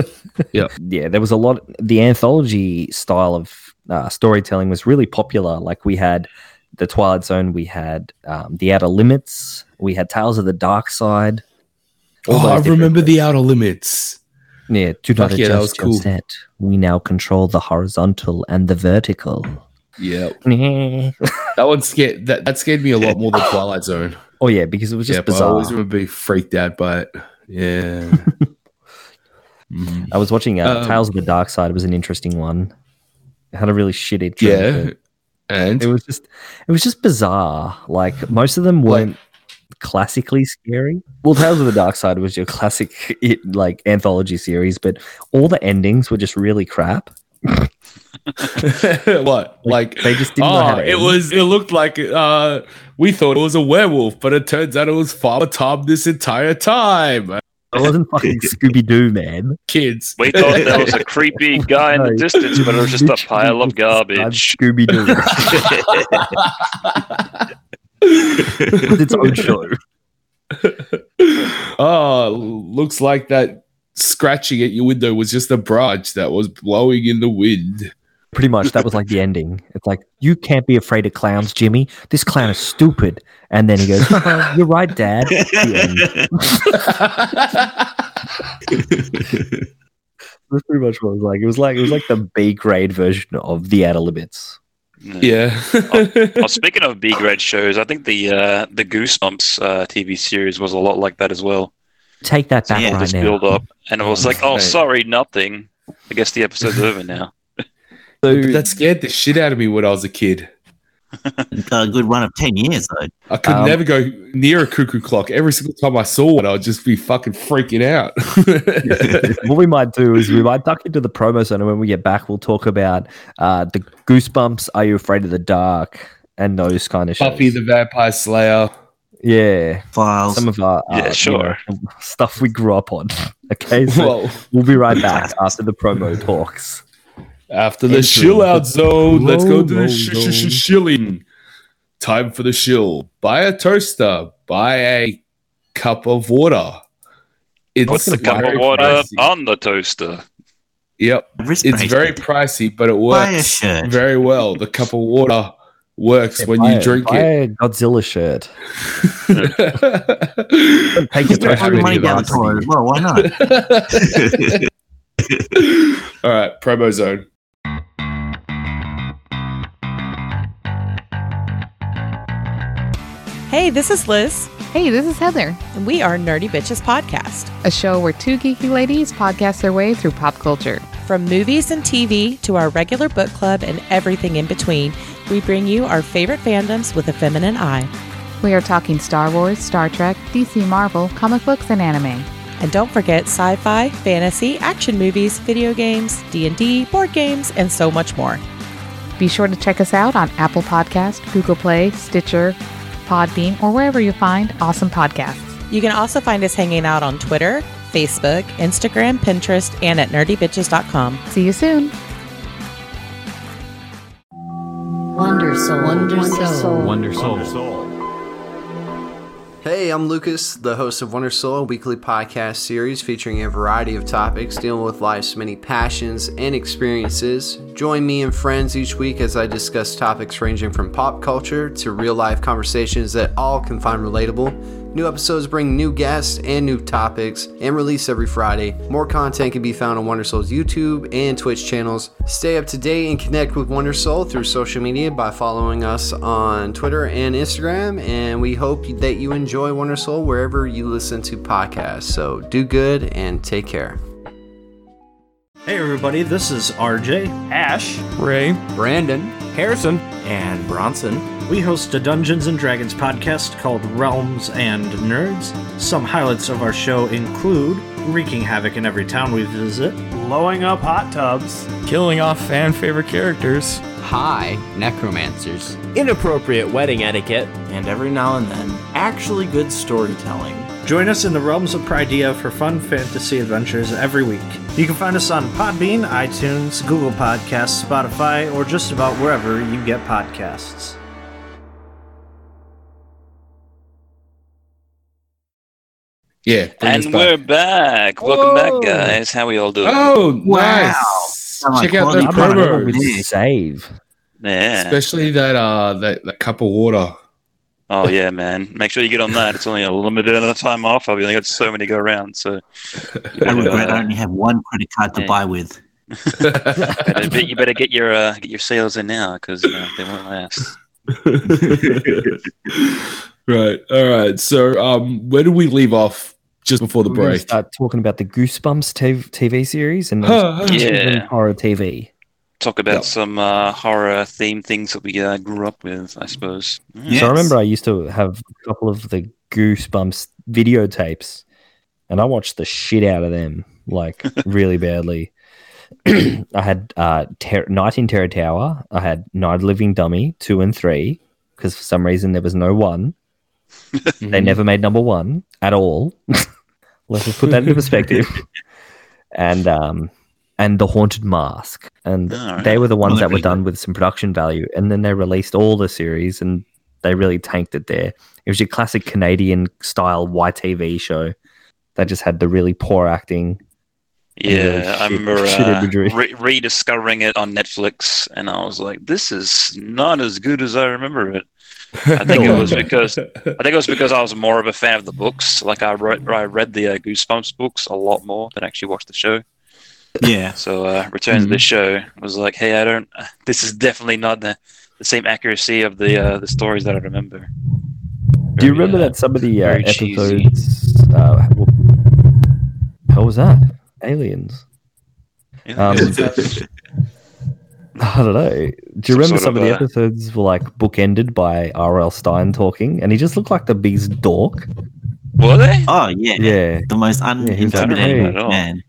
Yep. Yeah, there was a lot. The anthology style of uh, storytelling was really popular. Like we had the Twilight Zone, we had um, the Outer Limits, we had Tales of the Dark Side. Oh, I different- remember the outer limits. Yeah, to Fuck not yeah, that adjust was your cool. set, we now control the horizontal and the vertical. Yeah. That one scared that, that scared me a lot more than Twilight Zone. Oh yeah, because it was just yeah, but I bizarre. always remember being freaked out by it. Yeah. Mhm. I was watching uh, Um, Tales of the Dark Side. It was an interesting one. It had a really shit intro. Yeah. And it was just it was just bizarre. Like most of them weren't classically scary. Well, Tales of the Dark Side was your classic it, like anthology series, but all the endings were just really crap. what? Like They just didn't know how Oh, to it end. was. It looked like uh, we thought it was a werewolf, but it turns out it was Father Tom this entire time. It wasn't fucking Scooby Doo, man. Kids, We thought there was a creepy guy in the distance, but it was just a literally pile of garbage. Scooby Doo. with its own show. oh, looks like that scratching at your window was just a branch that was blowing in the wind. Pretty much, that was like the ending. It's like you can't be afraid of clowns, Jimmy. This clown is stupid. And then he goes, "You're right, Dad." That's pretty much what it was like. It was like it was like the B grade version of the Outer Limits. Yeah. Oh, speaking of B grade shows, I think the uh, the Goosebumps uh, TV series was a lot like that as well. Take that back Yeah, right Just now. build up, and it was like, oh, sorry, nothing. I guess the episode's over now. So that scared the shit out of me when I was a kid. a good run of 10 years, though. I could Um, never go near a cuckoo clock. Every single time I saw one, I'd just be fucking freaking out. what we might do is we might duck into the promo zone, and when we get back, we'll talk about uh, the Goosebumps. Are you afraid of the dark? And those kind of shows. Buffy the Vampire Slayer. Yeah, Files. some of our uh, Yeah, you sure. know, stuff we grew up on. Okay, so Well, we'll be right back after the promo talks. after the Enter shill out zone, let's go to the low sh- sh- sh- shilling. Time for the shill. Buy a toaster. Buy a cup of water. It's Put the cup of water pricey. on the toaster. Yep, it's very pricey, but it works very well. The cup of water works when Buy you a- drink buy it. a Godzilla shirt. Take Take Just your throw money down the toilet as well. Why not? All right, promo zone. Hey, this is Liz, Hey, this is Heather, and we are Nerdy Bitches Podcast. a show where two geeky ladies podcast their way through pop culture. From movies and TV to our regular book club and everything in between, we bring you our favorite fandoms with a feminine eye. We are talking Star Wars, Star Trek, DC Marvel, comic books, and anime. And don't forget sci-fi, fantasy, action movies, video games, D&D, board games, and so much more. Be sure to check us out on Apple Podcast, Google Play, Stitcher, Podbean, or wherever you find awesome podcasts. You can also find us hanging out on Twitter, Facebook, Instagram, Pinterest, and at nerdybitches.com. See you soon. Wonder Soul. Wonder Soul. Wonder Soul. Hey, I'm Lucas, the host of Wonder Soul, a weekly podcast series featuring a variety of topics dealing with life's many passions and experiences. Join me and friends each week as I discuss topics ranging from pop culture to real life conversations that all can find relatable. New episodes bring new guests and new topics and release every Friday. More content can be found on Wonder Soul's YouTube and Twitch channels. Stay up to date and connect with Wonder Soul through social media by following us on Twitter and Instagram. And we hope that you enjoy Wonder Soul wherever you listen to podcasts. So do good and take care. Hey everybody, this is RJ, Ash, Ray, Brandon, Harrison, and Bronson. We host a Dungeons and Dragons podcast called Realms and Nerds. Some highlights of our show include wreaking havoc in every town we visit, blowing up hot tubs, killing off fan favorite characters, high necromancers, inappropriate wedding etiquette, and every now and then, actually good storytelling. Join us in the realms of Pridea for fun fantasy adventures every week. You can find us on Podbean, iTunes, Google Podcasts, Spotify, or just about wherever you get podcasts. Yeah. And we're back. Welcome back, guys. How we all doing? Oh, nice. Wow. Check out the promos. Save. Yeah. Especially that uh that, that cup of water. Oh yeah, man! Make sure you get on that. It's only a limited amount of time off. I've only got so many to go around, so I regret I only have one credit card to Yeah. buy with. better, you better get your uh, get your sales in now because you know, they won't last. Right. All right. So um where did we leave off just before the We're break? start talking about the Goosebumps TV, TV series and Huh, huh. Yeah. horror TV. Talk about Yep. some uh, horror theme things that we uh, grew up with, I suppose. So I remember I used to have a couple of the Goosebumps videotapes, and I watched the shit out of them, like really badly. I had uh, ter- Night in Terror Tower. I had Night Living Dummy two and three because for some reason there was no one. They never made number one at all. Let's just put that into perspective. and um, and the Haunted Mask, and Alright. they were the ones Well, that were done with some production value. And then they released all the series, and they really tanked it there. It was your classic Canadian style YTV show that just had the really poor acting. Yeah, I remember uh, re- rediscovering it on Netflix, and I was like, "This is not as good as I remember it." I think it was because I think it was because I was more of a fan of the books. Like I read, I read the uh, Goosebumps books a lot more than actually watched the show. Yeah. So uh, Return to the Show was like, "Hey, I don't. This is definitely not the, the same accuracy of the uh, the stories that I remember." Do you remember uh, that some of the uh, episodes? Uh, how was that? Aliens. Um, I don't know. Do you Some remember sort some of, of the uh, episodes were like bookended by R.L. Stine talking, and he just looked like the biggest dork? Were they? Oh yeah. Yeah. The most Yeah, he was like, unintimidating "Hey." at man.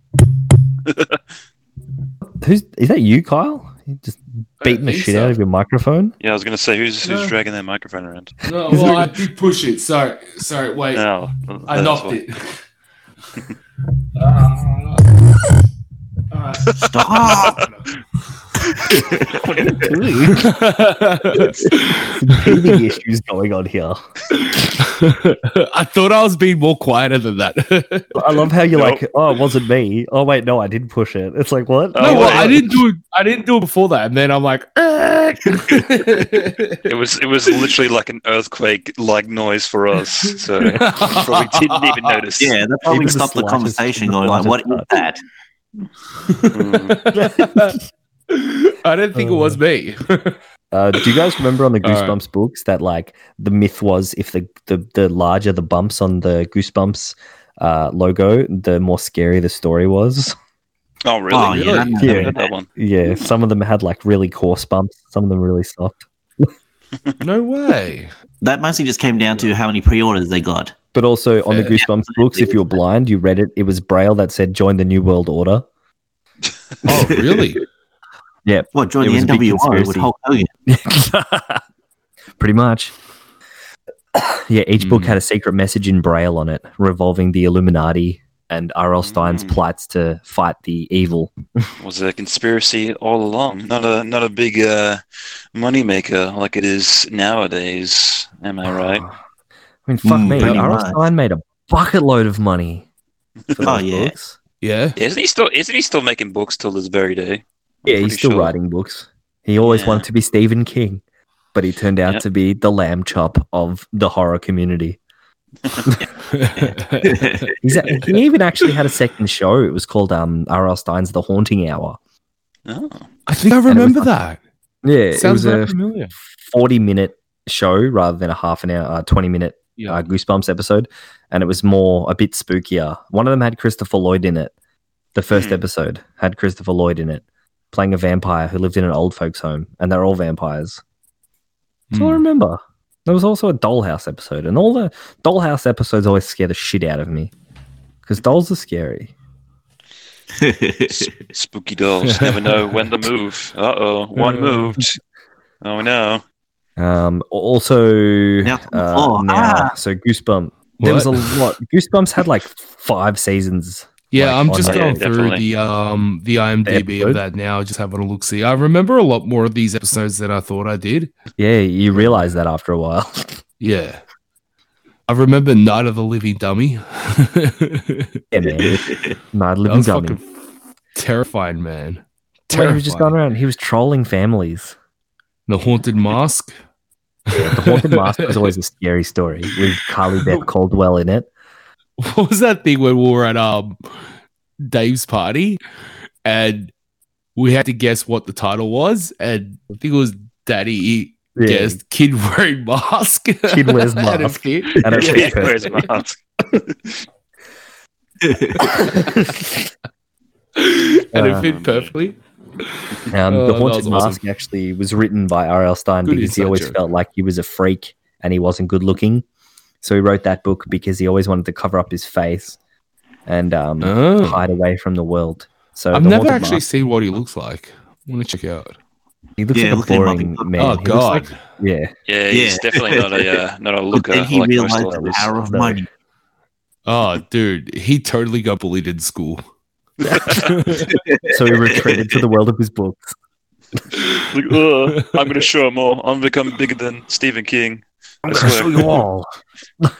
Who's is that? You, Kyle? You just beating the shit so. out of your microphone? Yeah, I was gonna say who's who's No. dragging that microphone around. No, well, I did push it. Sorry, sorry. Wait, No, I knocked why. it. Uh, alright. Stop. What are you doing? Some issues going on here. I thought I was being more quieter than that. I love how you're Nope. like, oh, it wasn't me. Oh wait, no, I didn't push it. It's like what? Oh, no, well. I didn't do it. I didn't do it before that, and then I'm like, "Eh." It was it was literally like an earthquake like noise for us, so we probably didn't even notice. Yeah, that probably Even the stopped the conversation going like, "What is slightest that?" I didn't think it was me. Uh, do you guys remember on the All right. Goosebumps books that like the myth was if the the, the larger the bumps on the Goosebumps uh, logo, the more scary the story was? Oh really? Oh, yeah, I Yeah. that one. Yeah, some of them had like really coarse bumps, some of them really soft. no way. That mostly just came down to how many pre-orders they got. But also on the Fair. Goosebumps books, if you're blind, you read it. It was braille that said "Join the New World Order." Oh, really? Yeah. What join It the was a big NWO with conspiracy. Hulk Hogan? Pretty much. yeah, each book Mm. had a secret message in braille on it, revolving the Illuminati and R.L. Stine's Mm. plights to fight the evil. Was a conspiracy all along. Not a not a big uh, money maker like it is nowadays. Am I right? I mean, fuck Mm, me. pretty R.L. Stine made a bucket load of money. for Oh, those yeah. books. Yeah. Isn't he still isn't he still making books till this very day? Yeah, he's still sure. writing books. He always Yeah. wanted to be Stephen King, but he turned out Yep. to be the lamb chop of the horror community. He's a- he even actually had a second show. It was called um, R.L. Stine's The Haunting Hour. Oh. I think I And it was remember that. Yeah, it was a familiar. 40 minute show rather than a half an hour, uh, 20 minute Yeah. uh, Goosebumps episode. And it was more, a bit spookier. One of them had Christopher Lloyd in it. The first Hmm. episode had Christopher Lloyd in it, playing a vampire who lived in an old folks' home. And they're all vampires. That's all I Hmm. remember. There was also a Dollhouse episode. And all the Dollhouse episodes always scare the shit out of me. Because dolls are scary. S- spooky dolls never know when to move. Uh oh, one moved. Oh no. Um, also, Now, uh, oh, now ah. so Goosebump. There was a lot. Goosebumps had like five seasons. Yeah, like, I'm just going Yeah, through definitely. the um the IMDb episode? of that now, just having a look see. I remember a lot more of these episodes than I thought I did. Yeah, you realize that after a while. Yeah. I remember Night of the Living Dummy. yeah, man. Night that Living was Dummy. fucking terrifying, man. Where he was just going around. He was trolling families. The Haunted Mask. The Haunted Mask was always a scary story with Carly Beth Caldwell in it. what was that thing when we were at um Dave's party and we had to guess what the title was and I think it was Daddy Yeah. guessed Kid wearing mask. Kid wears And a mask. fit. And a Yeah. fit Yeah, where's mask? and it fit perfectly. Um, Oh, the Haunted was awesome. Mask actually was written by R.L. Stine Good because he always joke. felt like he was a freak and he wasn't good looking. So he wrote that book because he always wanted to cover up his face and um, Oh. hide away from the world. So I've never Haunted actually Mask, seen what he looks like. I want to check out. he looks Yeah, like a look boring man. Oh He God! like- yeah, Yeah, he's Yeah. definitely not a uh, not a But looker. then he like realized the power of money. Oh, dude, he totally got bullied in school. so he retreated to the world of his books. Like, I'm going to show him all. I'm going to become bigger than Stephen King. I'm gonna show you all.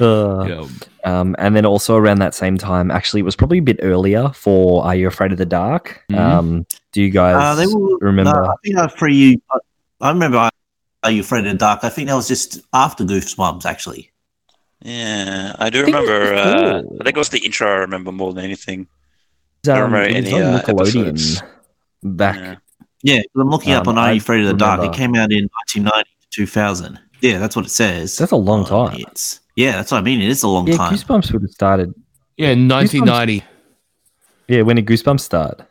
Uh, Yeah. Um, and then also around that same time, actually, it was probably a bit earlier for Are You Afraid of the Dark? Mhm. Um, do you guys Uh, they were, remember? No, I think I for you. I, I remember. Are you afraid of the dark? I think that was just after Goosebumps, actually. Yeah, I do I think remember. Uh, before. I think it was the intro. I remember more than anything. Um, I don't remember it was any, on uh, Nickelodeon episodes. back. Yeah. Yeah, 'cause I'm looking up Um, on Are You Afraid of the Dark. It came out in 1990 to 2000. Yeah, that's what it says. That's a long on time. It's yeah, that's what I mean. It is a long Yeah, time. Goosebumps would have started. Yeah, in 1990. Yeah, when did Goosebumps start?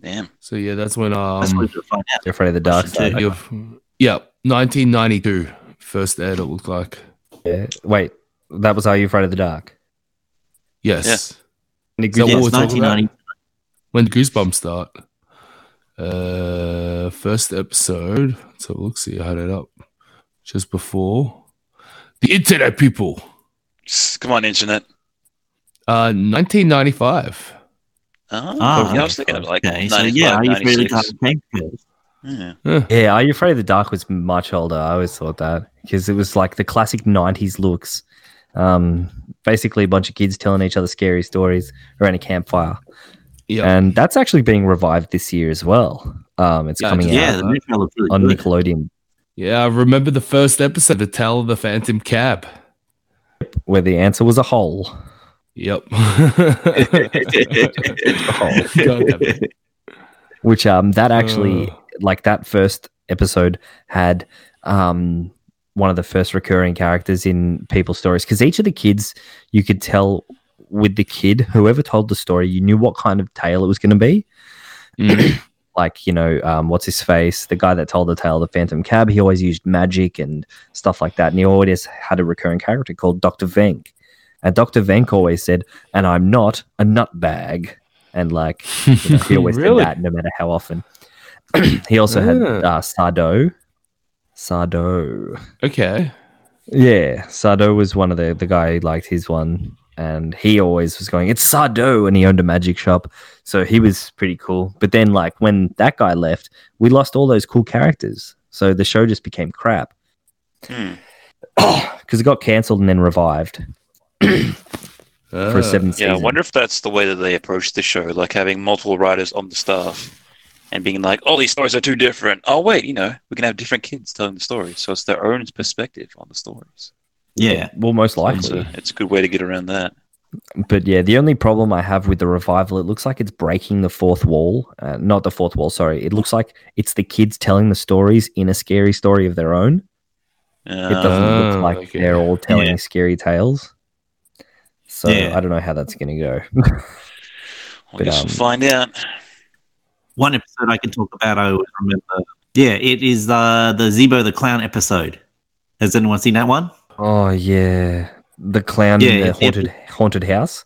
Damn. So yeah, that's when That's um what we'll find out. You're Afraid of the Dark Question started. yeah, 1992 first aired. It looked like Yeah. Wait, that was Are You Afraid of the Dark? yes. yes. did So Yeah, what we're talking about? 1990. When did Goosebumps start? Uh, first episode. So look, see, I had it up just before the internet people. Come on, internet. Uh, 1995. Oh, Ah, yeah, I was thinking of like okay, so yeah, Are You Afraid of the Dark came. Yeah. Yeah, Are You Afraid of the Dark was much older. I always thought that because it was like the classic 90s looks. Um, basically, a bunch of kids telling each other scary stories around a campfire. Yeah. And that's actually being revived this year as well. Um, it's Yeah, coming just- Yeah, out the new trailer really on good. Nickelodeon Yeah, I remember the first episode, The Tale of the Phantom Cab. where the answer was a hole. Yep. hole. God. Which um that actually Uh. like that first episode had um one of the first recurring characters in people's stories because each of the kids you could tell with the kid whoever told the story you knew what kind of tale it was going to be Mm. like you know um, what's his face the guy that told the tale the phantom cab he always used magic and stuff like that and he always had a recurring character called dr vink and dr vink always said and i'm not a nutbag and like you know, he always Really? said that no matter how often he also had Ah. uh, sardo sardo Okay. yeah, Sardo was one of the the guy who liked his one, and he always was going, "It's Sardo," and he owned a magic shop, so he was pretty cool. But then, like when that guy left, we lost all those cool characters, so the show just became crap Hmm. because it got cancelled and then revived for Ah. a seven Yeah, I wonder if that's the way that they approach the show, like having multiple writers on the staff and being like, "Oh, these stories are too different." Oh, wait, you know, we can have different kids telling the stories, so it's their own perspective on the stories. Yeah. Well, most It's likely. a, it's a good way to get around that. But yeah, the only problem I have with the revival, it looks like it's breaking the fourth wall. Uh, not the fourth wall, sorry. It looks like it's the kids telling the stories in a scary story of their own. it doesn't Oh, look like okay. they're all telling Yeah. scary tales. So Yeah. I don't know how that's going to go. I But, guess um, we'll find out. One episode I can talk about, I always remember. Yeah, it is uh, the Zeebo the Clown episode. Has anyone seen that one? Oh yeah, the clown Yeah, in the it's- haunted haunted house.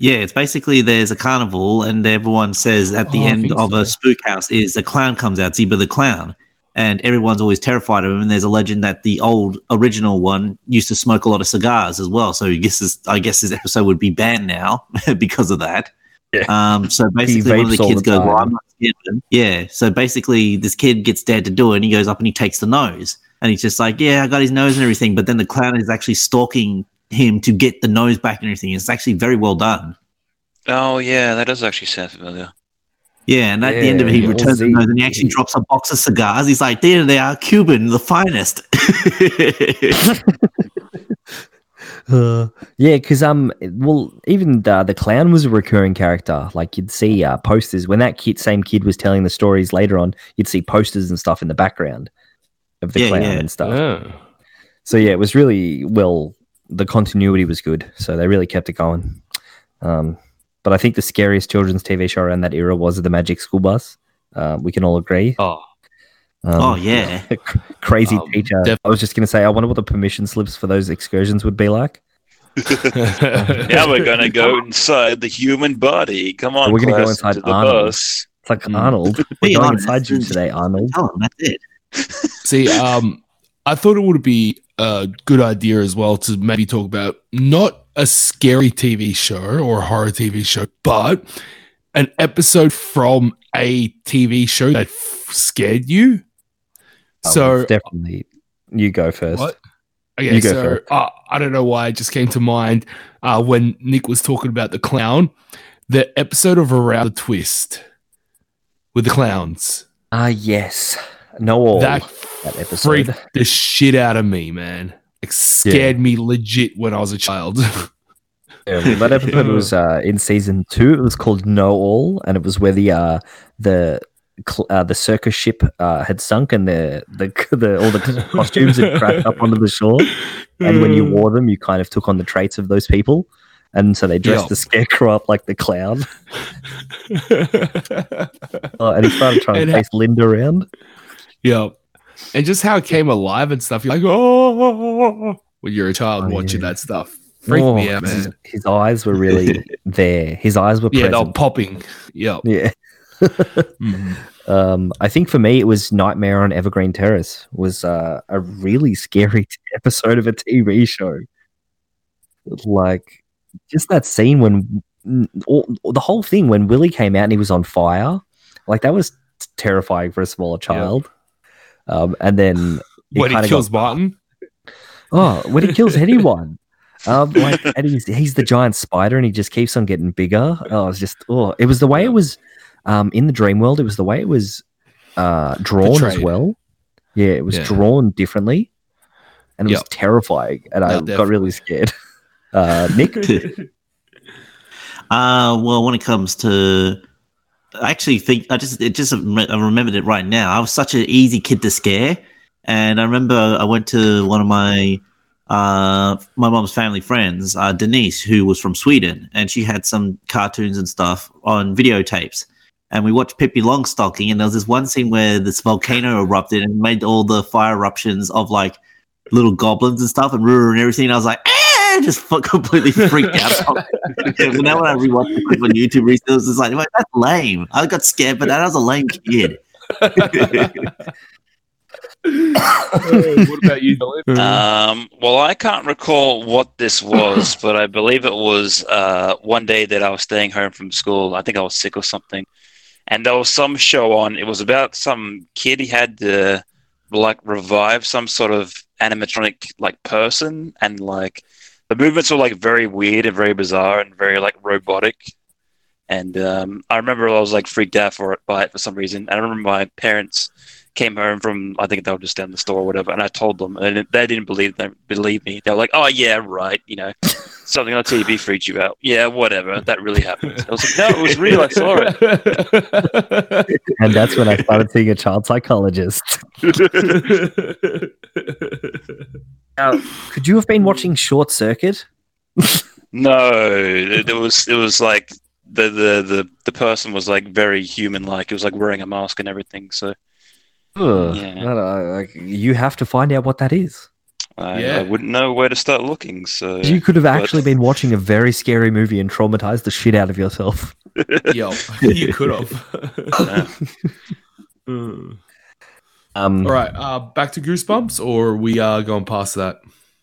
Yeah, it's basically there's a carnival, and everyone says at the Oh, end of so. a spook house is a clown comes out, Zeebo the clown, and everyone's always terrified of him. And there's a legend that the old original one used to smoke a lot of cigars as well. So I guess this, I guess this episode would be banned now because of that. Yeah. Um. So basically, one of the kids the goes, "Well. I'm not scared of him." Yeah. So basically, this kid gets dared to do it, and he goes up and he takes the nose, and he's just like, "Yeah, I got his nose and everything." But then the clown is actually stalking him to get the nose back and everything. It's actually very well done. Oh yeah, that does actually sound familiar. Yeah, and at the end of it, he returns the nose and he actually drops a box of cigars. He's like, there they are, Cuban, the finest. Uh, yeah, because um, well, even the, the clown was a recurring character. Like you'd see uh, posters when that kid, same kid, was telling the stories later on. You'd see posters and stuff in the background of the Yeah, clown yeah. and stuff. Oh. So yeah, it was really well. The continuity was good, so they really kept it going. Um, but I think the scariest children's TV show around that era was the Magic School Bus. Uh, we can all agree. Oh, Um, oh, yeah. crazy Um, teacher. def- I was just gonna say, I wonder what the permission slips for those excursions would be like. Now we're gonna go inside the human body. Come on, We're gonna go inside to the Arnold. bus. It's like Mm. Arnold. We're going inside you today, Arnold. Tell him, that's it. See, um, I thought it would be a good idea as well to maybe talk about not a scary TV show or a horror TV show, but an episode from a TV show that f- scared you. Oh, So, definitely you go first. what? Okay, You go so first. uh, I don't know why it just came to mind uh, when Nick was talking about the clown, the episode of Around the Twist with the clowns. Ah, yes. No all that that episode. freaked the shit out of me, man. Like scared me legit when I was a child. Yeah, that episode was uh, in season two. It was called No All, and it was where the uh, the uh, the circus ship uh, had sunk, and the, the the all the costumes had crashed up onto the shore. And when you wore them, you kind of took on the traits of those people. And so they dressed Yeah. the scarecrow up like the clown. Oh, and he started trying And to ha- chase Linda around. Yeah. And just how it came alive and stuff. You're like, oh, when you're a child Oh, watching yeah. that stuff. Freaked Oh, me out, his, man. his eyes were really there. His eyes were Yeah, they were present. popping. Yeah. Yeah. Mhm. Um, I think for me, it was Nightmare on Evergreen Terrace. Was uh, a really scary episode of a TV show. Like, just that scene when mm, all, the whole thing when Willie came out and he was on fire, like that was terrifying for a smaller child. Um, and then it When he kinda kills got- Martin. Oh, when he kills anyone. Um, like, and he's, he's the giant spider and he just keeps on getting bigger. Oh, it's just, oh, it was the way it was um, in the dream world. It was the way it was uh, drawn as well. Yeah, it was Yeah. drawn differently and it was terrifying. And I Yeah, got really scared. Uh, Nick? Uh, well, when it comes to, I actually think I just it just I remembered it right now. I was such an easy kid to scare, and I remember I went to one of my uh my mom's family friends, uh, Denise, who was from Sweden, and she had some cartoons and stuff on videotapes. And we watched Pippi Longstocking, and there was this one scene where this volcano erupted and made all the fire eruptions of like little goblins and stuff and and everything. And I was like, eh, just fu- completely freaked out. but now when I rewatched the clip on YouTube recently, it was just like, "Wait, that's lame. I got scared, but that was a lame kid. what about you, Dylan? Um, well, I can't recall what this was, but I believe it was uh, one day that I was staying home from school. I think I was sick or something, and there was some show on. It was about some kid he had to like revive some sort of animatronic like person, and like the movements were like very weird and very bizarre and very like robotic. And um, I remember I was like freaked out for it by it for some reason. I remember my parents came home from I think they were just down the store or whatever, and I told them, and they didn't believe they believe me. They were like, "Oh yeah, right, you know, something on TV freaked you out. Yeah, whatever, that really happened." I was like, "No, it was real. I saw it." and that's when I started seeing a child psychologist. Now, could you have been watching Short Circuit? No, it, it was it was like the, the the the person was like very human like. It was like wearing a mask and everything. So Ugh, Yeah. I don't like, you have to find out what that is. I, Yeah. I wouldn't know where to start looking. So You could have but- actually been watching a very scary movie and traumatized the shit out of yourself. Yo, you could have. Mm. Um, All right, uh, back to Goosebumps, or we are going past that.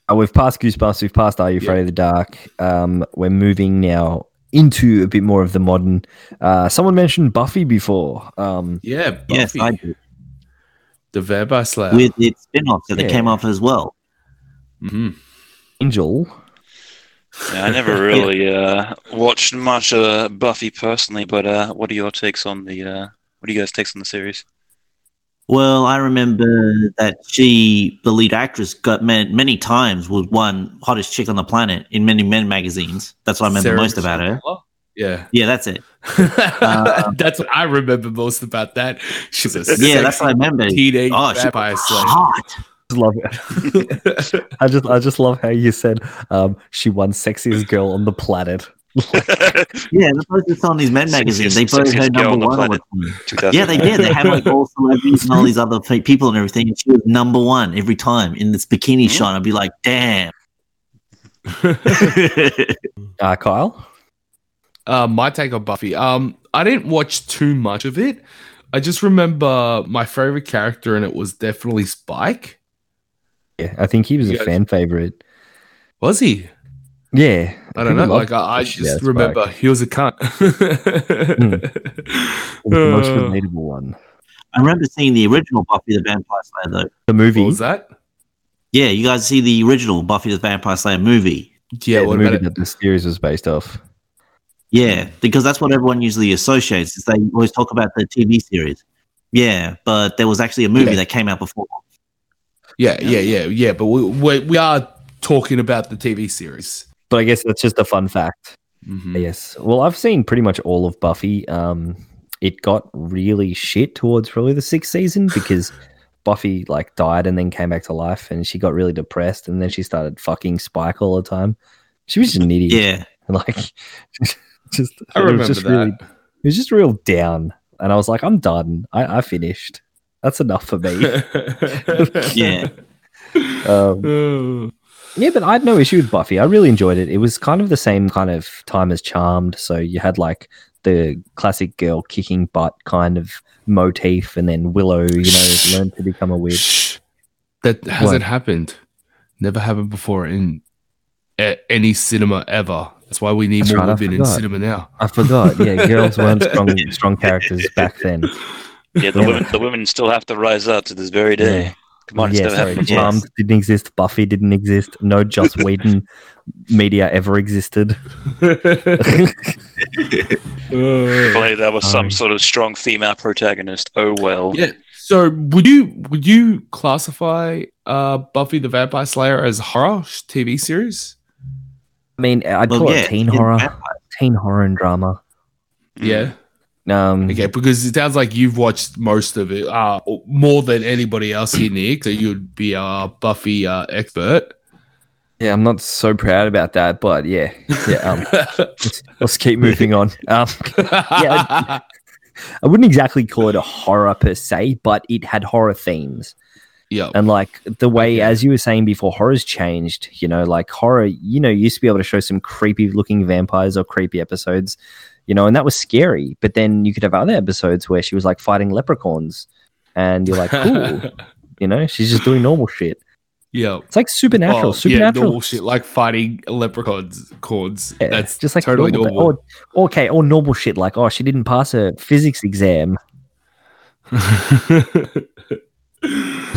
Uh, we've passed Goosebumps. We've passed Are You Afraid of the Dark? Um, we're moving now into a bit more of the modern. Uh, someone mentioned Buffy before. Um, Yeah, Buffy, Yes, I do. the Vampire Slayer. With its spin-off that Yeah. came off as well. Mhm. Angel. Yeah, I never really uh, watched much uh, Buffy personally, but uh, what are your takes on the? Uh, what are you guys' takes on the series? Well, I remember that she, the lead actress, got many, many times was one hottest chick on the planet in many men magazines. That's what I remember Sarah most about her. Michelle Gellar? Yeah. Yeah, that's it. that's what I remember most about that. She's a Yeah, that's what I remember. Teenage Oh, she vampire was slayer. hot. Just love it. I just, I just love how you said um, she won sexiest girl on the planet. Yeah, they're supposed to these men magazines. They Sexiest- put her sexiest girl on number one. all the time. Yeah, they did. They had like all celebrities and all these other people and everything. And she was number one every time in this bikini shot. I'd be like, damn. Uh, Kyle. Uh, my take on Buffy. Um, I didn't watch too much of it. I just remember my favorite character and it was definitely Spike. Yeah, I think he was You a guys- fan favorite. Was he? Yeah, I don't know. Like I, I the shit out just of remember Spike. he was a cunt. He was the most Uh, relatable one. I remember seeing the original Buffy the Vampire Slayer, though. The movie. What was that? Yeah, you guys see the original Buffy the Vampire Slayer movie. Yeah, the what movie it? that the series was based off. Yeah, because that's what everyone usually associates. Is they always talk about the TV series. Yeah, but there was actually a movie Yeah. that came out before. Yeah, yeah, yeah, yeah. But we, we we are talking about the TV series. But I guess that's just a fun fact. Mhm. Yes. Well, I've seen pretty much all of Buffy. Um, it got really shit towards probably the sixth season because Buffy like died and then came back to life, and she got really depressed, and then she started fucking Spike all the time. She was just an idiot. Yeah, Like, just I it was remember just that. really, it was just real down, and I was like, I'm done. I, I finished. That's enough for me. yeah. um, Uh, Yeah, but I had no issue with Buffy. I really enjoyed it. It was kind of the same kind of time as Charmed. So you had like the classic girl kicking butt kind of motif, and then Willow, you know, learned to become a witch. That hasn't What? happened. Never happened before in a- any cinema ever. That's why we need That's more right, women in cinema now. I forgot. Yeah, girls weren't strong, strong characters back then. Yeah, the women the women still have to rise up to this very day. Yeah. Come on, yeah, never sorry. happened. Charmed didn't exist. Buffy didn't exist. No Joss Whedon media ever existed. If only that was some Um, sort of strong female protagonist. Oh well. Yeah. So would you would you classify uh, Buffy the Vampire Slayer as horror TV series? I mean, I'd Well, call yeah, it teen horror, vampires. teen horror and drama. Yeah. Um, Okay, because it sounds like you've watched most of it, uh, more than anybody else here, Nick. So you'd be a Buffy uh, expert. Yeah, I'm not so proud about that, but yeah, yeah. Um, let's, let's keep moving on. Um, yeah, I wouldn't exactly call it a horror per se, but it had horror themes. yeah. And like the way, as you were saying before, horror's changed. You know, like horror, you know, used to be able to show some creepy looking vampires or creepy episodes, you know, and that was scary. But then you could have other episodes where she was like fighting leprechauns, and you're like, cool, you know, she's just doing normal shit. yeah. It's like supernatural, Oh, yeah, supernatural. normal shit like fighting leprechauns. Cords. Yeah, That's just like totally normal, normal. Or, okay, or normal shit like, oh, she didn't pass her physics exam.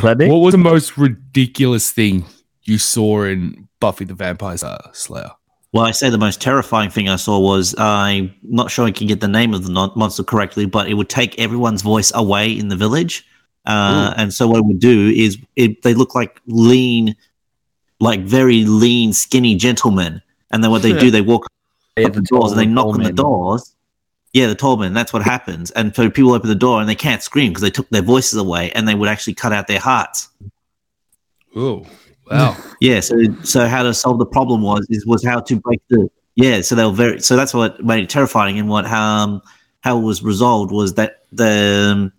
what was the most ridiculous thing you saw in Buffy the Vampire Slayer? Well, I say the most terrifying thing I saw was I'm not sure I can get the name of the monster correctly, but it would take everyone's voice away in the village. Uh, and so what it would do is it, they look like lean, like very lean, skinny gentlemen. And then what they do, they walk Yeah, up the doors and they knock on the doors. Yeah, the tall men. That's what happens. And so people open the door and they can't scream because they took their voices away, and they would actually cut out their hearts. Oh, wow. Yeah. So so how to solve the problem was is was how to break the yeah. So they were very so that's what made it terrifying, and what um how it was resolved was that the um,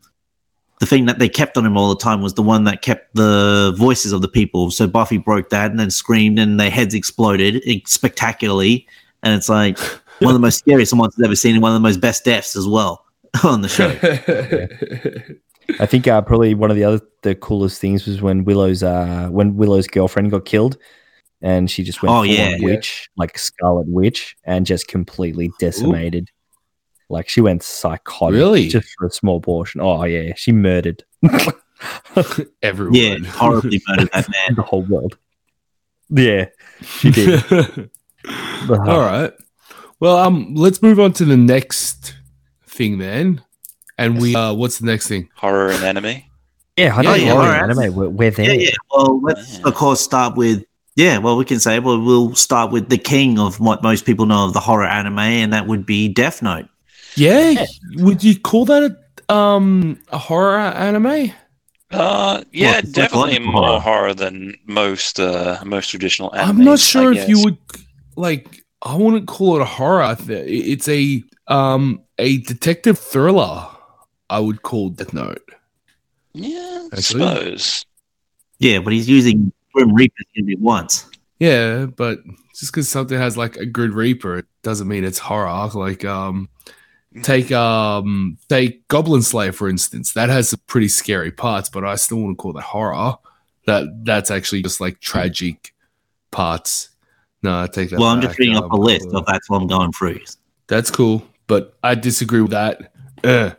the thing that they kept on him all the time was the one that kept the voices of the people. So Buffy broke that and then screamed, and their heads exploded spectacularly, and it's like one of the most scariest monsters I've ever seen, and one of the most best deaths as well on the show. I think uh, probably one of the other the coolest things was when Willow's uh when Willow's girlfriend got killed, and she just went Oh, yeah. on witch like Scarlet Witch and just completely decimated. Like she went psychotic, Really? just for a small portion. Oh yeah, she murdered Everyone. yeah, horribly murdered that man. the whole world. Yeah, she did. All right. Well, um, let's move on to the next thing then. And we, uh, what's the next thing? Horror and anime. Yeah, I Yeah, don't yeah, know anime. We're, we're there. Yeah, yeah. Well, let's of course start with yeah. Well, we can say well we'll start with the king of what most people know of the horror anime, and that would be Death Note. Yeah. Would you call that a, um, a horror anime? Uh, yeah, Well, definitely more horror. horror than most uh most traditional anime. I'm not sure if you would like. I wouldn't call it a horror. I It's a um a detective thriller. I would call Death Note. Yeah, I Actually. suppose. Yeah, but he's using Grim Reaper gonna once. Yeah, but just because something has like a good Reaper, it doesn't mean it's horror. Like um, take um take Goblin Slayer for instance. That has some pretty scary parts, but I still wouldn't call that horror. That that's actually just like tragic parts. No, I take that. Well, I'm back. just reading off Um, a list of that's what I'm going through. That's cool, but I disagree with that. Uh,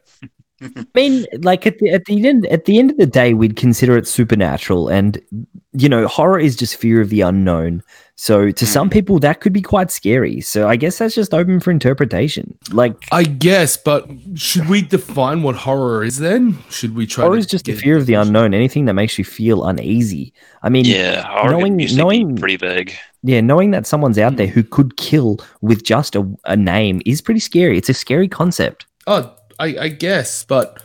I mean, like at the at the end at the end of the day, we'd consider it supernatural, and you know, horror is just fear of the unknown. So to hmm. some people, that could be quite scary. So I guess that's just open for interpretation. Like I guess, but should we define what horror is then? Should we try? horror to is just the get- fear of the unknown. Anything that makes you feel uneasy. I mean, Yeah, horror knowing knowing pretty vague. yeah, knowing that someone's out there who could kill with just a, a name is pretty scary. It's a scary concept. Oh, I, I guess, but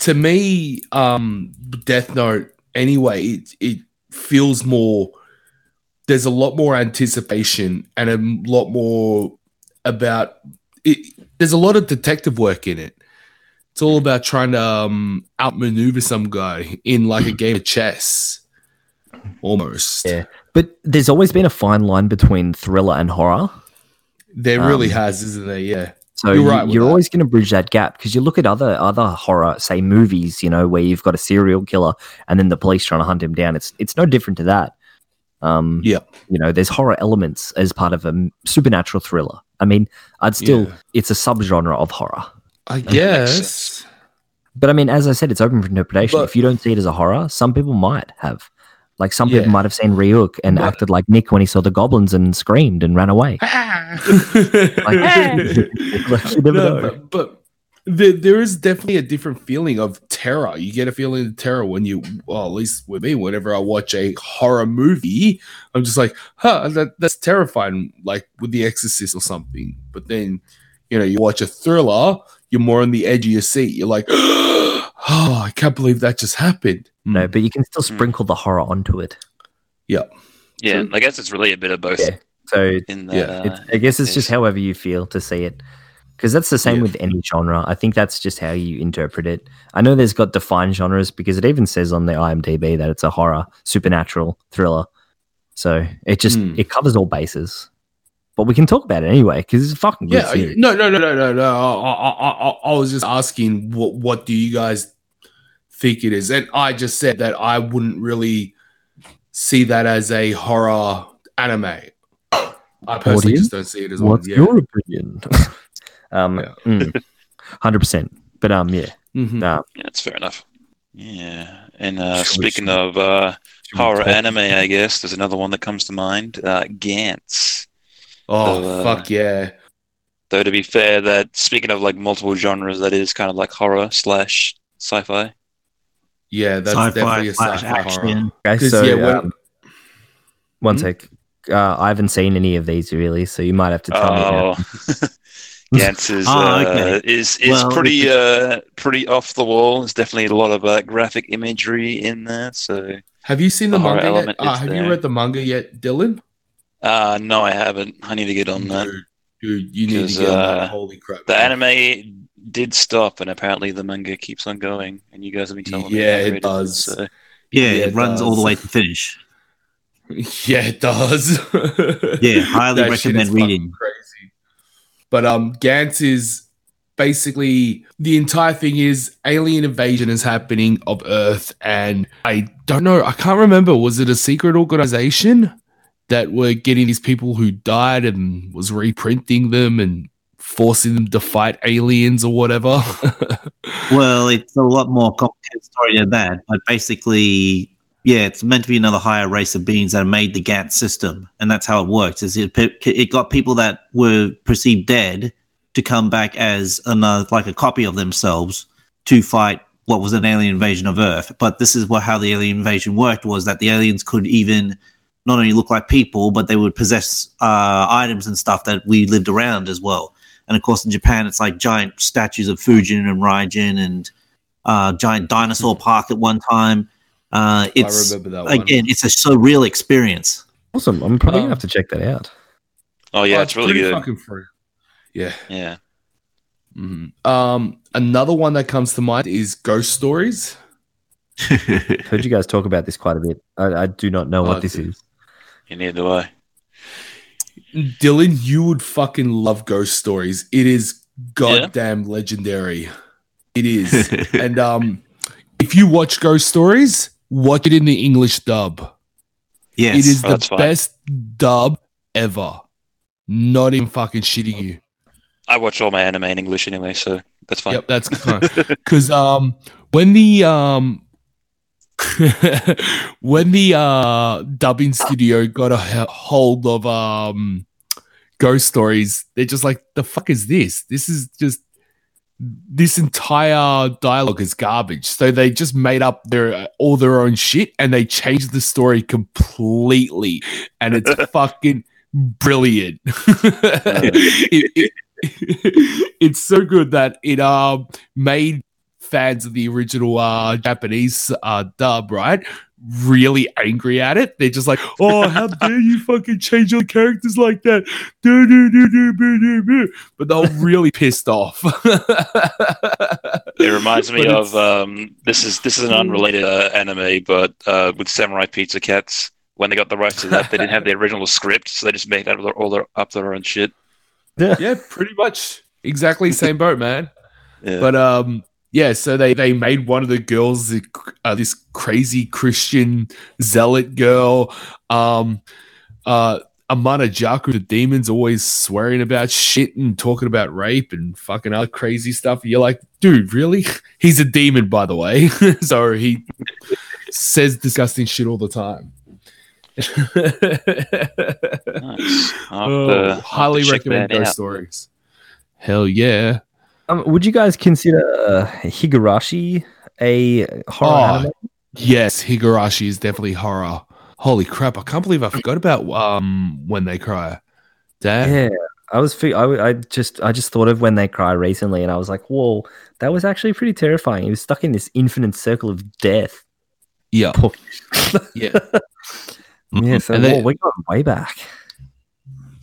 to me, um, Death Note anyway, it it feels more. There's a lot more anticipation and a lot more about it. There's a lot of detective work in it. It's all about trying to um, outmaneuver some guy in like a game of chess, almost. Yeah, but there's always been a fine line between thriller and horror. There really Um, has, isn't there? Yeah. So You're right you're always going to bridge that gap because you look at other other horror, say movies, you know, where you've got a serial killer and then the police trying to hunt him down. It's it's no different to that. Um, yeah, you know, there's horror elements as part of a supernatural thriller. I mean, I'd still Yeah. it's a subgenre of horror. I guess. But I mean, as I said, it's open for interpretation. But- if you don't see it as a horror, some people might have. Like some Yeah. people might have seen Ryuk and But- acted like Nick when he saw the goblins and screamed and ran away. Ah. Like, you never No, but, but there, there is definitely a different feeling of terror. You get a feeling of terror when you, well, at least with me, whenever I watch a horror movie, I'm just like, huh, that, that's terrifying, like with The Exorcist or something. But then, you know, you watch a thriller, you're more on the edge of your seat. You're like, oh, I can't believe that just happened. No, but you can still Hmm. sprinkle the horror onto it. Yeah. Yeah, I guess it's really a bit of both. Yeah. So In Yeah. it's, uh, I guess it's just however you feel to see it. Because that's the same Yeah. with any genre. I think that's just how you interpret it. I know there's got defined genres because it even says on the IMDb that it's a horror, supernatural, thriller. So it just Hmm. it covers all bases. But we can talk about it anyway because it's a fucking good Yeah, series. no, no, no, no, no, no. I, I, I, I was just asking what what do you guys think it is, and I just said that I wouldn't really see that as a horror anime. I personally just don't see it as one. What's Yeah. your opinion? um, hundred percent. But um, yeah, Mhm. nah, Yeah, that's fair enough. Yeah, and uh, Should we- speaking of uh, horror talk- anime, I guess there's another one that comes to mind. Uh, Gantz. Oh So, uh, fuck yeah! Though to be fair, that speaking of like multiple genres, that is kind of like horror slash sci-fi. Yeah, that's Sci-fi definitely a slash sci-fi action. horror. Okay, 'Cause, so yeah, when- um, one sec. Uh, I haven't seen any of these really, so you might have to tell me. Oh, now. Gantz is Oh, uh, is is Well, pretty uh pretty off the wall. There's definitely a lot of uh, graphic imagery in there. So Have you seen the, The manga yet? element Uh, have there. you read the manga yet, Dylan? uh no, I haven't. I need to get on that. Dude, dude, you need to 'Cause, get on that. uh, Holy crap! The man. anime did stop, and apparently the manga keeps on going. And you guys have been telling me Yeah, how it does. is, so- Yeah, Yeah, it, it runs all the way to finish. Yeah, it does. Yeah, highly That recommend reading. Crazy. But um, Gantz is basically the entire thing is alien invasion is happening of Earth, and I don't know. I can't remember. Was it a secret organization that were getting these people who died and was reprinting them and forcing them to fight aliens or whatever? Well, it's a lot more complicated story than that. But basically, yeah, it's meant to be another higher race of beings that made the Gantz system, and that's how it works. Is it it got people that were perceived dead to come back as another like a copy of themselves to fight what was an alien invasion of Earth. But this is what how the alien invasion worked was that the aliens could even not only look like people, but they would possess uh, items and stuff that we lived around as well. And of course, in Japan, it's like giant statues of Fujin and Raijin and uh, giant dinosaur park at one time. Uh, it's remember that one. again, it's a surreal experience. Awesome. I'm probably Um, gonna have to check that out. Oh yeah, Oh, it's really pretty good. Fucking free. Yeah. Yeah. Mhm. Um, another one that comes to mind is Ghost Stories. Heard you guys talk about this quite a bit. I, I do not know Oh, what this dude. is. Yeah, neither do I. Dylan, you would fucking love Ghost Stories. It is goddamn legendary. It is. and um if you watch Ghost Stories, watch it in the English dub. Yes, It is Oh, the best dub ever. Not even fucking shitting you. I watch all my anime in English anyway, so that's fine. Yep, that's fine. Because um, when the um, when the uh dubbing studio got a hold of um ghost stories, they're just like, the fuck is this? This is just this entire dialogue is garbage. So they just made up their all their own shit and they changed the story completely, and it's fucking brilliant. It- it- it's so good that it um made fans of the original uh Japanese uh dub right really angry at it. They're just like, oh, how dare you fucking change all the characters like that? Do, do, do, do, do, do, do. But they're really pissed off. It reminds me of um, this is this is an unrelated uh, anime, but uh, with Samurai Pizza Cats. When they got the rights to that, they didn't have the original script, so they just made out of their, all their up their own shit. yeah, pretty much exactly same boat, man. Yeah. But um, yeah. So they they made one of the girls uh, this crazy Christian zealot girl. Um, uh, Amanojaku, the demon's always swearing about shit and talking about rape and fucking other crazy stuff. You're like, dude, really? He's a demon, by the way. so he says disgusting shit all the time. Nice. Oh, to- I'll have to highly recommend those stories. Hell yeah. Um, would you guys consider uh, Higurashi a horror Oh, anime? yes, Higurashi is definitely horror. Holy crap! I can't believe I forgot about um when they cry. Damn. Yeah, I was. I, I just. I just thought of when they cry recently, and I was like, "Whoa, that was actually pretty terrifying." He was stuck in this infinite circle of death. Yeah. Yeah. yeah. So And whoa, we're going way back.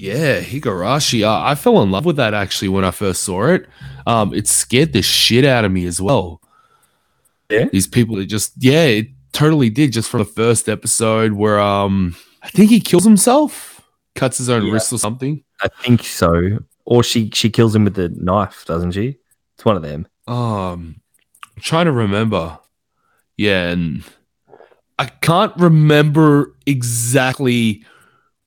Yeah, Higurashi. I, I fell in love with that actually when I first saw it. Um, it scared the shit out of me as well. Yeah. These people that just yeah, it totally did just from the first episode where um I think he kills himself, cuts his own Yeah. wrist or something. I think so. Or she she kills him with the knife, doesn't she? It's one of them. Um, I'm trying to remember. Yeah, and I can't remember exactly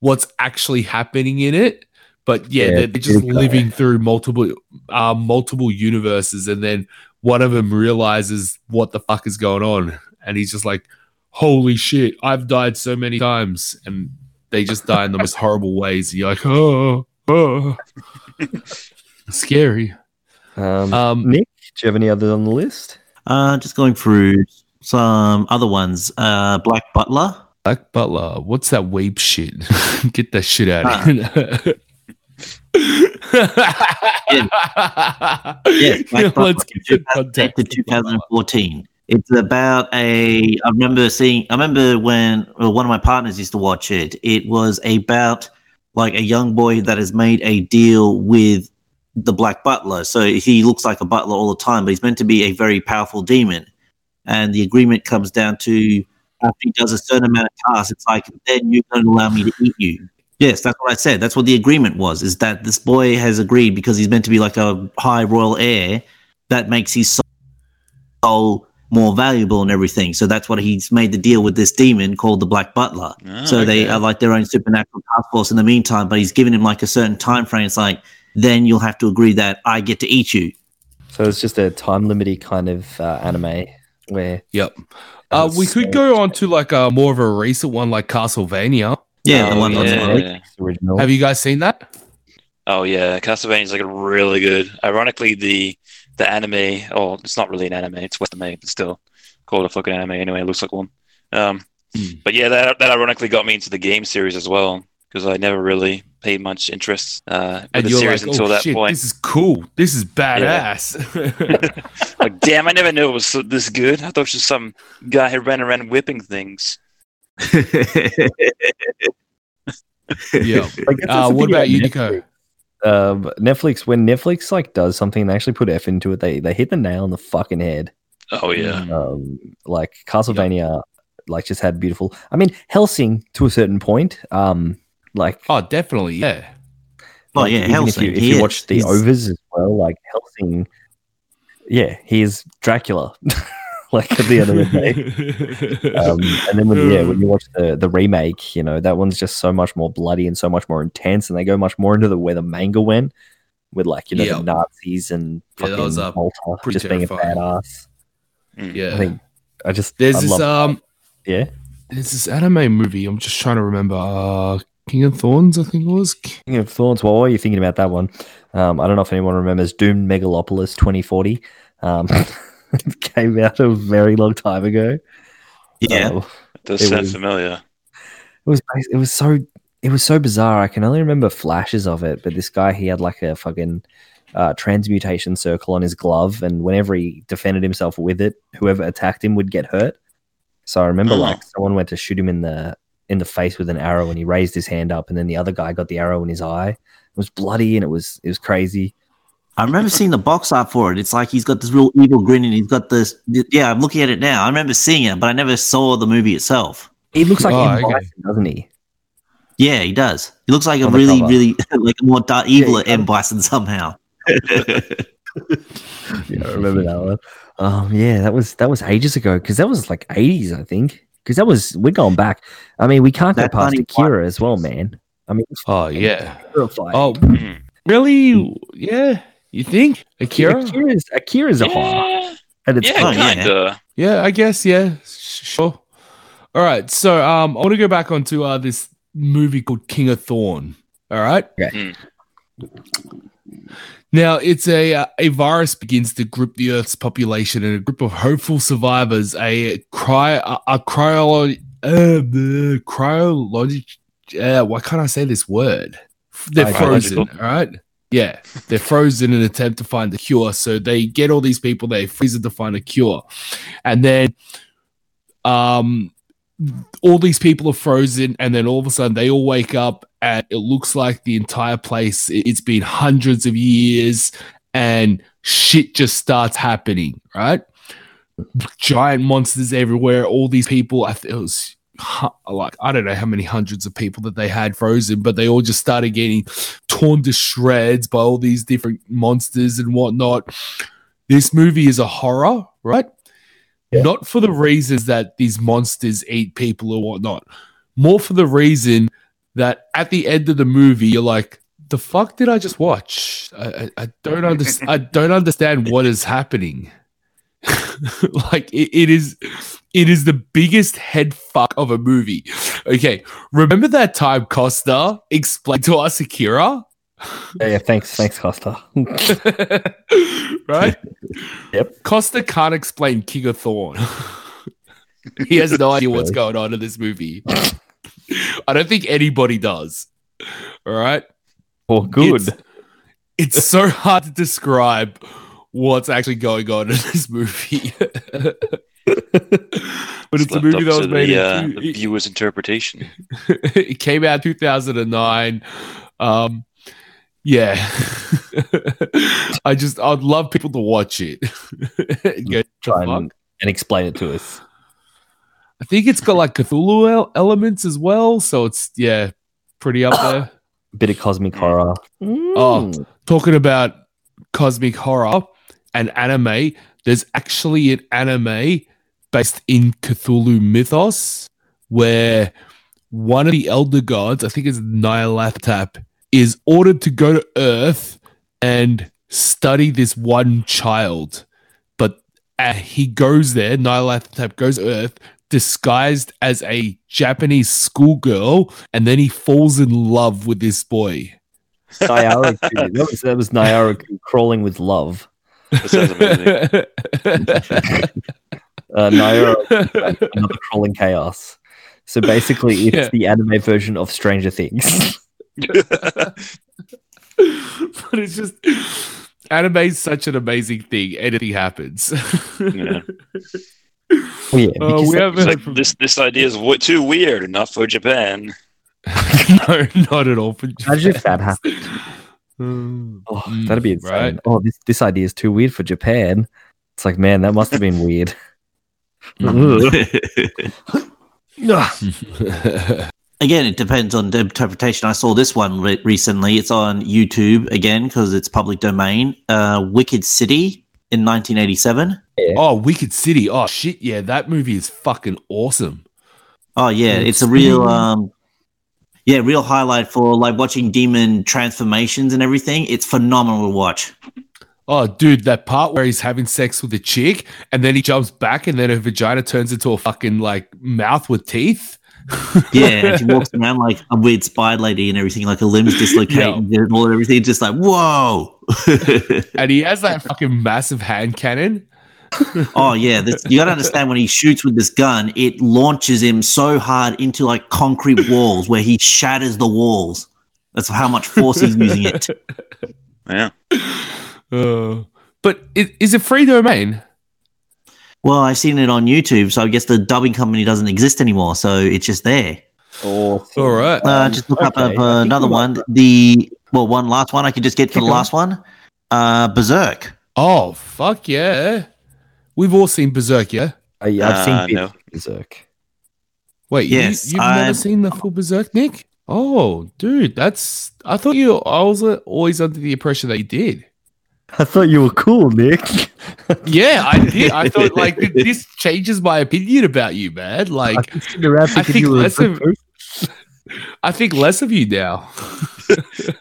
what's actually happening in it, but yeah, Yeah, they're, they're just pretty living through multiple, uh, multiple universes, and then one of them realizes what the fuck is going on, and he's just like, "Holy shit, I've died so many times," and they just die in the most horrible ways. And you're like, "Oh, oh, scary." Um, Um, Nick, do you have any others on the list? Uh, just going through some other ones. Uh, Black Butler. Black Butler. What's that weep shit? Get that shit out of here. Yes, Black Butler Let's get the 2008 to 2014. It's about a. I remember seeing. I remember when well, one of my partners used to watch it. It was about like a young boy that has made a deal with the Black Butler. So he looks like a butler all the time, but he's meant to be a very powerful demon. And the agreement comes down to he does a certain amount of tasks, it's like then you're going to allow me to eat you. Yes, that's what I said. That's what the agreement was. Is that this boy has agreed because he's meant to be like a high royal heir that makes his soul more valuable and everything. So that's what he's made the deal with this demon called the Black Butler. Ah, so they are like their own supernatural task force in the meantime. But he's given him like a certain time frame. It's like then you'll have to agree that I get to eat you. So it's just a time limited kind of uh, anime where. Yep. Uh, we could go on to like a more of a recent one, like Castlevania. Yeah, the Oh, one that's yeah. like original. Have you guys seen that? Oh yeah, Castlevania's like a really good. Ironically, the the anime, oh, it's not really an anime; it's Western made, but still called a fucking anime anyway. It looks like one. Um, but yeah, that that ironically got me into the game series as well because I never really paid much interest uh, with And the series like, until oh that shit, point. this is cool. This is badass. like, damn, I never knew it was so, this good. I thought it was just some guy who ran around whipping things. yeah. Like, Uh, what about you, Netflix. Nico? Um, Netflix when Netflix like does something, they actually put F into it. They they hit the nail on the fucking head. Oh yeah, Um, like Castlevania, like just had beautiful. I mean, Hellsing to a certain point. Um, like Oh, definitely. Yeah. Oh like, yeah, even Hellsing. If you, if you watch the He's- overs as well, like Hellsing, yeah, he is Dracula. like at the end of the day. Um, and then when yeah, when you watch the the remake, you know that one's just so much more bloody and so much more intense, and they go much more into the where the manga went with like you know Yeah. the Nazis and Yeah, fucking was, uh, Malta pretty just being a badass. yeah. I think I just There's I this love that. um yeah there's this anime movie. I'm just trying to remember. Uh King of Thorns, I think it was. King of Thorns. Well, while you're thinking about that one, um, I don't know if anyone remembers Doom Megalopolis 2040. Um, it came out a very long time ago. Yeah. Uh, It does It sound was- familiar. it was it was so it was so bizarre. I can only remember flashes of it, but this guy he had like a fucking uh, transmutation circle on his glove, and whenever he defended himself with it, whoever attacked him would get hurt. So I remember Oh. like someone went to shoot him in the in the face with an arrow, and he raised his hand up, and then the other guy got the arrow in his eye. It was bloody, and it was it was crazy. I remember seeing the box art for it. It's like he's got this real evil grin and he's got this. Yeah, I'm looking at it now. I remember seeing it, but I never saw the movie itself. He looks like Oh, M. okay. Bison, doesn't he? Yeah, he does. He looks like a On the really, cover. really like a more dark, evil he M Bison somehow. Yeah, I remember that one. Um, yeah, that was that was ages ago because that was like eighties, I think. Because that was we're going back. I mean, we can't go past. Akira as well, man. I mean, Oh yeah. terrifying. Oh Mm. really? Yeah. You think? Akira? Akira's Akira's a horror, Yeah, and it's yeah, fun. yeah. kinda. Yeah, I guess, yeah. Sure. All right. So um I want to go back onto uh this movie called King of Thorn. All right. Mm. Now, it's a uh, a virus begins to grip the Earth's population, and a group of hopeful survivors, a cry, a, a cryolo, uh, cryologic. Uh, why can't I say this word? They're frozen. All right. Yeah, they're frozen in an attempt to find the cure. So they get all these people, they freeze them to find a cure, and then, um, all these people are frozen, and then all of a sudden they all wake up, and it looks like the entire place it- it's been hundreds of years, and shit just starts happening. Right, giant monsters everywhere. All these people, I th- it was like I don't know how many hundreds of people that they had frozen, but they all just started getting torn to shreds by all these different monsters and whatnot. This movie is a horror, right? Not for the reasons that these monsters eat people or whatnot, more for the reason that at the end of the movie, you're like, the fuck did I just watch? I, I, I don't understand. I don't understand what is happening. like it, it is, it is the biggest head fuck of a movie. Okay, remember that time Costa explained to us Akira? Yeah, yeah, thanks, thanks, Costa. right? Yep. Costa can't explain King of Thorn. He has no idea what's going on in this movie. I don't think anybody does. All right. Oh, good. It's, it's so hard to describe what's actually going on in this movie. but it's a movie that was made the, in uh, two- the viewer's interpretation. it came out 2009 um yeah. I just i'd love people to watch it. Go, Try and, and explain it to us. i think it's got like cthulhu el- elements as well so it's yeah pretty up there. A Bit of cosmic horror. Mm. oh talking about cosmic horror and anime there's actually an anime based in cthulhu mythos where one of the elder gods, I think it's Nyarlathotep, is ordered to go to Earth and study this one child. But uh, he goes there, Nyarlathotep goes to Earth disguised as a Japanese schoolgirl, and then he falls in love with this boy. Nyaruko, that was that was Nyaruko crawling with love. That sounds amazing. Uh, Nyaruko, another crawling chaos. So basically, it's Yeah. the anime version of Stranger Things. but it's just anime is such an amazing thing. Anything happens. Yeah. Oh, yeah, Oh, we haven't like, from this this idea is w- too weird, not for Japan. no, not at all. For Imagine if Japan. that happened. Mm, Oh, mm, that'd be insane. right? Oh, this this idea is too weird for Japan. It's like, man, that must have been weird. Again, it depends on the interpretation. I saw this one re- recently. It's on YouTube again because it's public domain. Uh, Wicked City in 1987. oh, Wicked City. Oh shit, yeah, that movie is fucking awesome. Oh yeah, it's a real um yeah, real highlight for like watching demon transformations and everything. It's phenomenal to watch. Oh, dude, that part where he's having sex with a chick and then he jumps back and then her vagina turns into a fucking like mouth with teeth. Yeah, and she walks around like a weird spy lady and everything, like her limbs dislocating and all everything, just like whoa. and he has that fucking massive hand cannon. oh yeah, this, you got to understand when he shoots with this gun, it launches him so hard into like concrete walls where he shatters the walls. That's how much force he's using it. Yeah. Uh, but is, is it free domain? Well, I've seen it on YouTube, so I guess the dubbing company doesn't exist anymore, so it's just there. Oh, All right. Uh, just look up okay, uh, another one. The well, one last one I could just get for Keep the going. last one. Uh, Berserk. Oh, fuck yeah. We've all seen Berserk, yeah? I, I've Uh, seen bits no. Berserk. Wait, Yes, you, have never I'm- seen the full Berserk, Nick? Oh, dude, that's. I thought you. I was uh, always under the impression that you did. I thought you were cool, Nick. Yeah, I did. I thought like this changes my opinion about you, man. Like, I've been sitting around I think you were a less of. person. I think less of you now.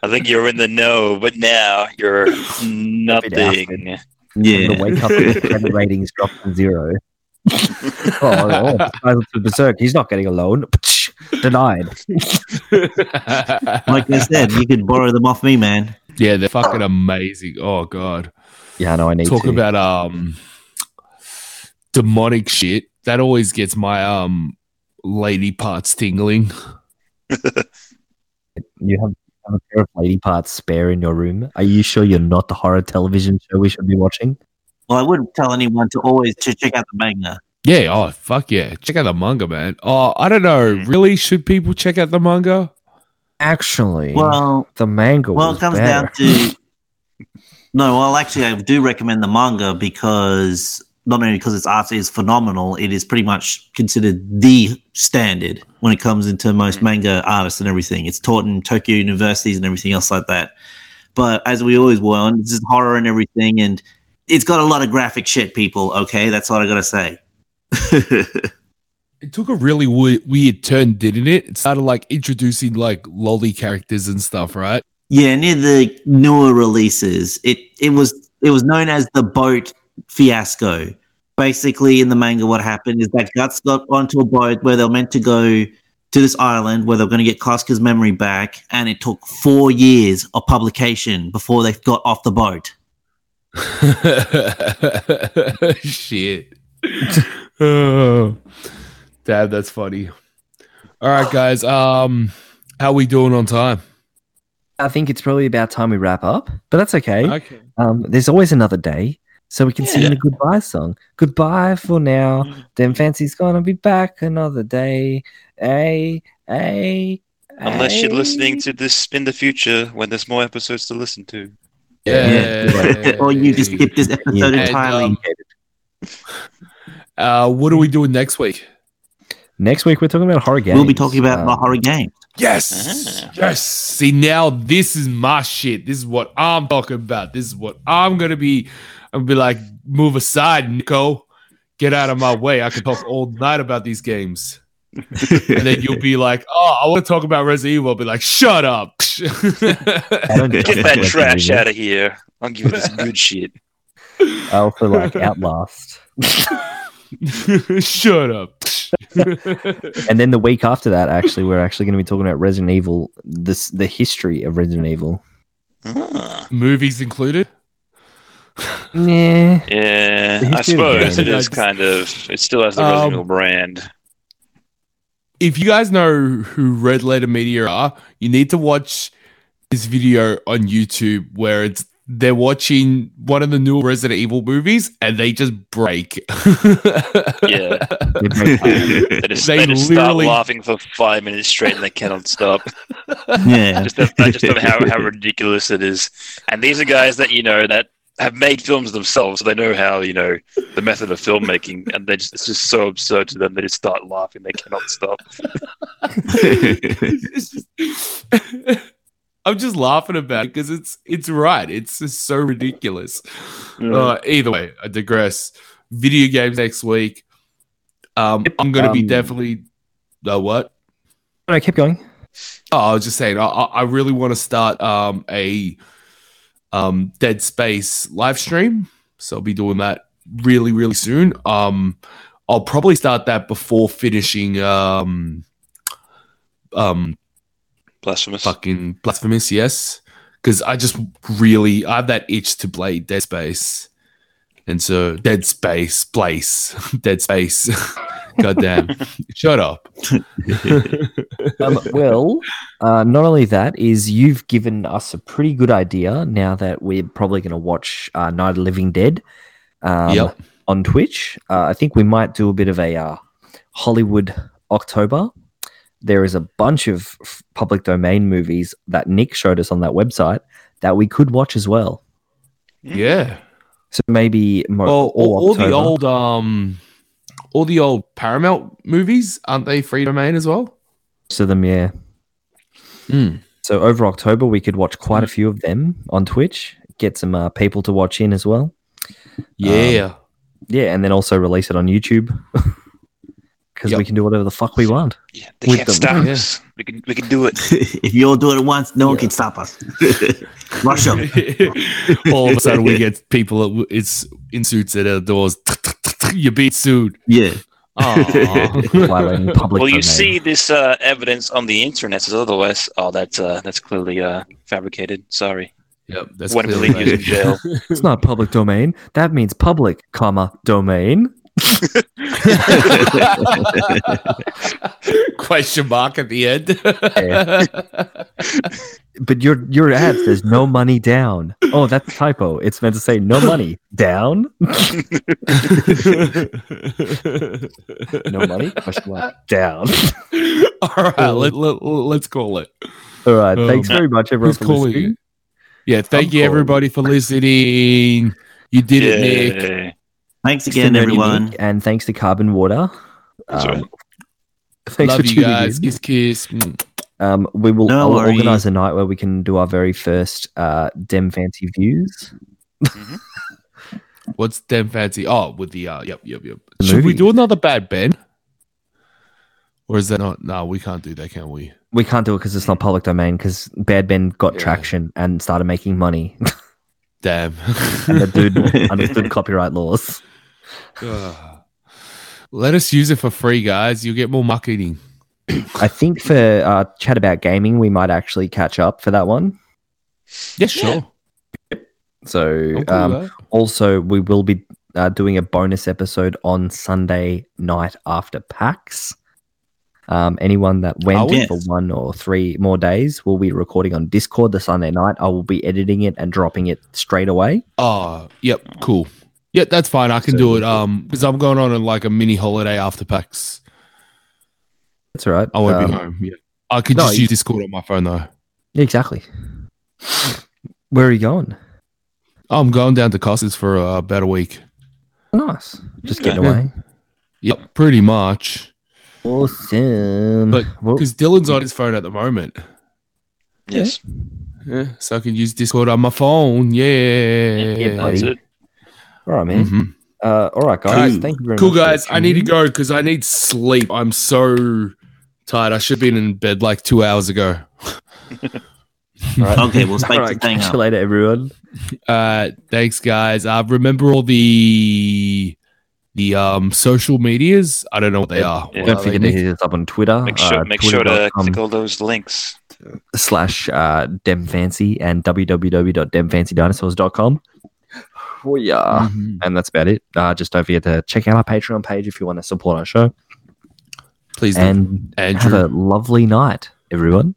I think you're in the know, but now you're nothing. Yeah. The wake up and the ratings drop to zero. oh, oh, oh. this to Berserk. He's not getting a loan. Denied. like I said, you could borrow them off me, man. Yeah, they're fucking amazing. Oh god, Yeah, I know. I need to. talk to. about um demonic shit. That always gets my um lady parts tingling. You have, have a pair of lady parts spare in your room. Are you sure you're not the horror television show we should be watching? Well, I wouldn't tell anyone to always to check out the manga. Yeah, oh fuck yeah. Check out the manga, man. Oh, I don't know. Really? Should people check out the manga? Actually, Well, the manga well, was it comes better. down to no. Well, actually, I do recommend the manga because not only because its art is phenomenal, it is pretty much considered the standard when it comes into most mm. manga artists and everything. It's taught in Tokyo universities and everything else like that. But as we always were, warn, this is horror and everything, and it's got a lot of graphic shit. People, okay, that's all I gotta say. It took a really we- weird turn, didn't it? It started like introducing like lolly characters and stuff, right? Yeah, near the newer releases, it it was it was known as the boat fiasco. Basically, in the manga, what happened is that Guts got onto a boat where they were meant to go to this island where they were going to get Casca's memory back, and it took four years of publication before they got off the boat. Shit. Oh, Dad, that's funny. All right, guys. Um, how we doing on time? I think it's probably about time we wrap up, but that's okay. Okay. Um, there's always another day, so we can sing a goodbye song. Goodbye for now. Dem Fancy's gonna be back another day. Hey, hey. Unless you're listening to this in the future when there's more episodes to listen to. Yeah. or you just skip this episode And, entirely. um, uh, what are we doing next week? Next week we're talking about horror games. we'll be talking about Um, the horror game. Yes. Yes. See, now this is my shit. This is what I'm talking about. This is what I'm gonna be. I'm gonna be like, move aside, Nico. Get out of my way. I can talk all night about these games. and then you'll be like, oh, I want to talk about Resident Evil. I'll be like, shut up. Get that trash out of here. I'll give you this good shit. I also like Outlast. shut up. and then the week after that, actually, we're actually going to be talking about Resident Evil, this the history of Resident Evil. Movies included. Nah. Yeah, I history of the suppose it is kind of. It still has the Um, Resident Evil brand. if you guys know who Red Letter Media are, you need to watch this video on YouTube where it's they're watching one of the new Resident Evil movies and they just break. Yeah. They just, They they just start laughing for five minutes straight and they cannot stop. Yeah. just of, just of how, how ridiculous it is. And these are guys that, you know, that have made films themselves, so they know how, you know, the method of filmmaking, and they just, it's just so absurd to them. They just start laughing. They cannot stop. It's just- I'm just laughing about it because it's it's right. It's just so ridiculous. Uh, either way, I digress. Video games next week. Um, I'm gonna be Um, definitely. Uh, what? No, keep going. Oh, I was just saying, I, I I really want to start um, a um, Dead Space live stream. So I'll be doing that really, really soon. Um, I'll probably start that before finishing um, um, Blasphemous. fucking Blasphemous, yes. Because I just really, I have that itch to play Dead Space. And so, Dead Space, Place, Dead Space. Goddamn. Shut up. Um, well, uh, not only that is you've given us a pretty good idea now that we're probably going to watch uh, Night of the Living Dead um, Yep. on Twitch. Uh, I think we might do a bit of a uh, Hollywood October. There is a bunch of public domain movies that Nick showed us on that website that we could watch as well. Yeah. So maybe mo- Well, all, all the old um, all the old Paramount movies aren't they free domain as well? most of them, yeah. Hmm. So over October, we could watch quite a few of them on Twitch. Get some uh, people to watch in as well. Yeah. Um, yeah, and then also release it on YouTube because we can do whatever the fuck we want. Yeah, They with can't them. stop Yeah. us. We can, we can do it. if you all do it once, no one can stop us. Rush them. all of a sudden, we get people at- it's in suits at our doors. you beat sued. Yeah. Violating public well, you domain. see this uh, evidence on the internet. So otherwise, oh, that's uh, that's clearly uh, fabricated. Sorry. Yep, that's Wouldn't clearly believe in jail. it's not public domain. That means public, comma domain. Question mark at the end. But your your ad says no money down. Oh, that's a typo. It's meant to say no money down. no money? Question mark down. All right, let, let, let's call it. All right. Um, Thanks very much, everyone, for listening. it? Yeah, thank I'm you calling everybody for listening. You did it, Nick. Thanks Thanks again, everyone. Nick, and thanks to Carbon Water. Um, thanks Love for you tuning guys. in. Kiss, kiss. Um, we will No organize a night where we can do our very first uh, Dem Fancy Views. What's Dem fancy? Oh, with the uh, yep, yep, yep. The Should we do another Bad Ben? Or is that not? No, we can't do that, can we? We can't do it because it's not public domain because Bad Ben got traction and started making money. Damn. and the dude understood copyright laws. Let us use it for free, guys. You'll get more muck eating. I think for uh, chat about gaming, we might actually catch up for that one. Yeah, sure. So cool um, also we will be uh, doing a bonus episode on Sunday night after PAX. Um, anyone that went Oh, yes. for one or three more days will be recording on Discord the Sunday night. I will be editing it and dropping it straight away. Oh, yep, cool. Yeah, that's fine. I can do it. Um, because I'm going on a, like a mini holiday after PAX. That's all right. I won't be Um, home. Yeah, I could no, just use Discord on my phone though. Exactly. Where are you going? I'm going down to Costas for uh, about a week. Nice. Just getting Yeah. away. Yep, pretty much. Awesome. But because Dylan's on his phone at the moment. Yes. Yeah, so I can use Discord on my phone. Yeah. Yeah. That's it. All right, man. Mhm. Uh, all right, guys. Cool. Thank you very Cool much. for guys. I need to go because I need sleep. I'm so tired. I should have been in bed like two hours ago. in. All right. Okay, we'll speak All to catch you later, everyone. Uh, thanks, guys. Uh, remember all the the um social medias? I don't know what they are. Yeah. What Don't are forget they, to hit us up on Twitter. Make sure, uh, make sure to twitter.com click all those links. slash uh, demfancy and www.demfancydinosaurs.com. Oh, yeah. Mhm. And that's about it. Uh, just don't forget to check out our Patreon page if you want to support our show. Please do. And Andrew. have a lovely night, everyone.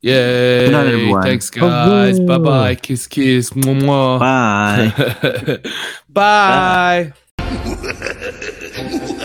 Yeah. Good night, everyone. Thanks, guys. Bye bye. Kiss, kiss. Mwah, mwah. Bye. bye. Ha ha ha ha ha!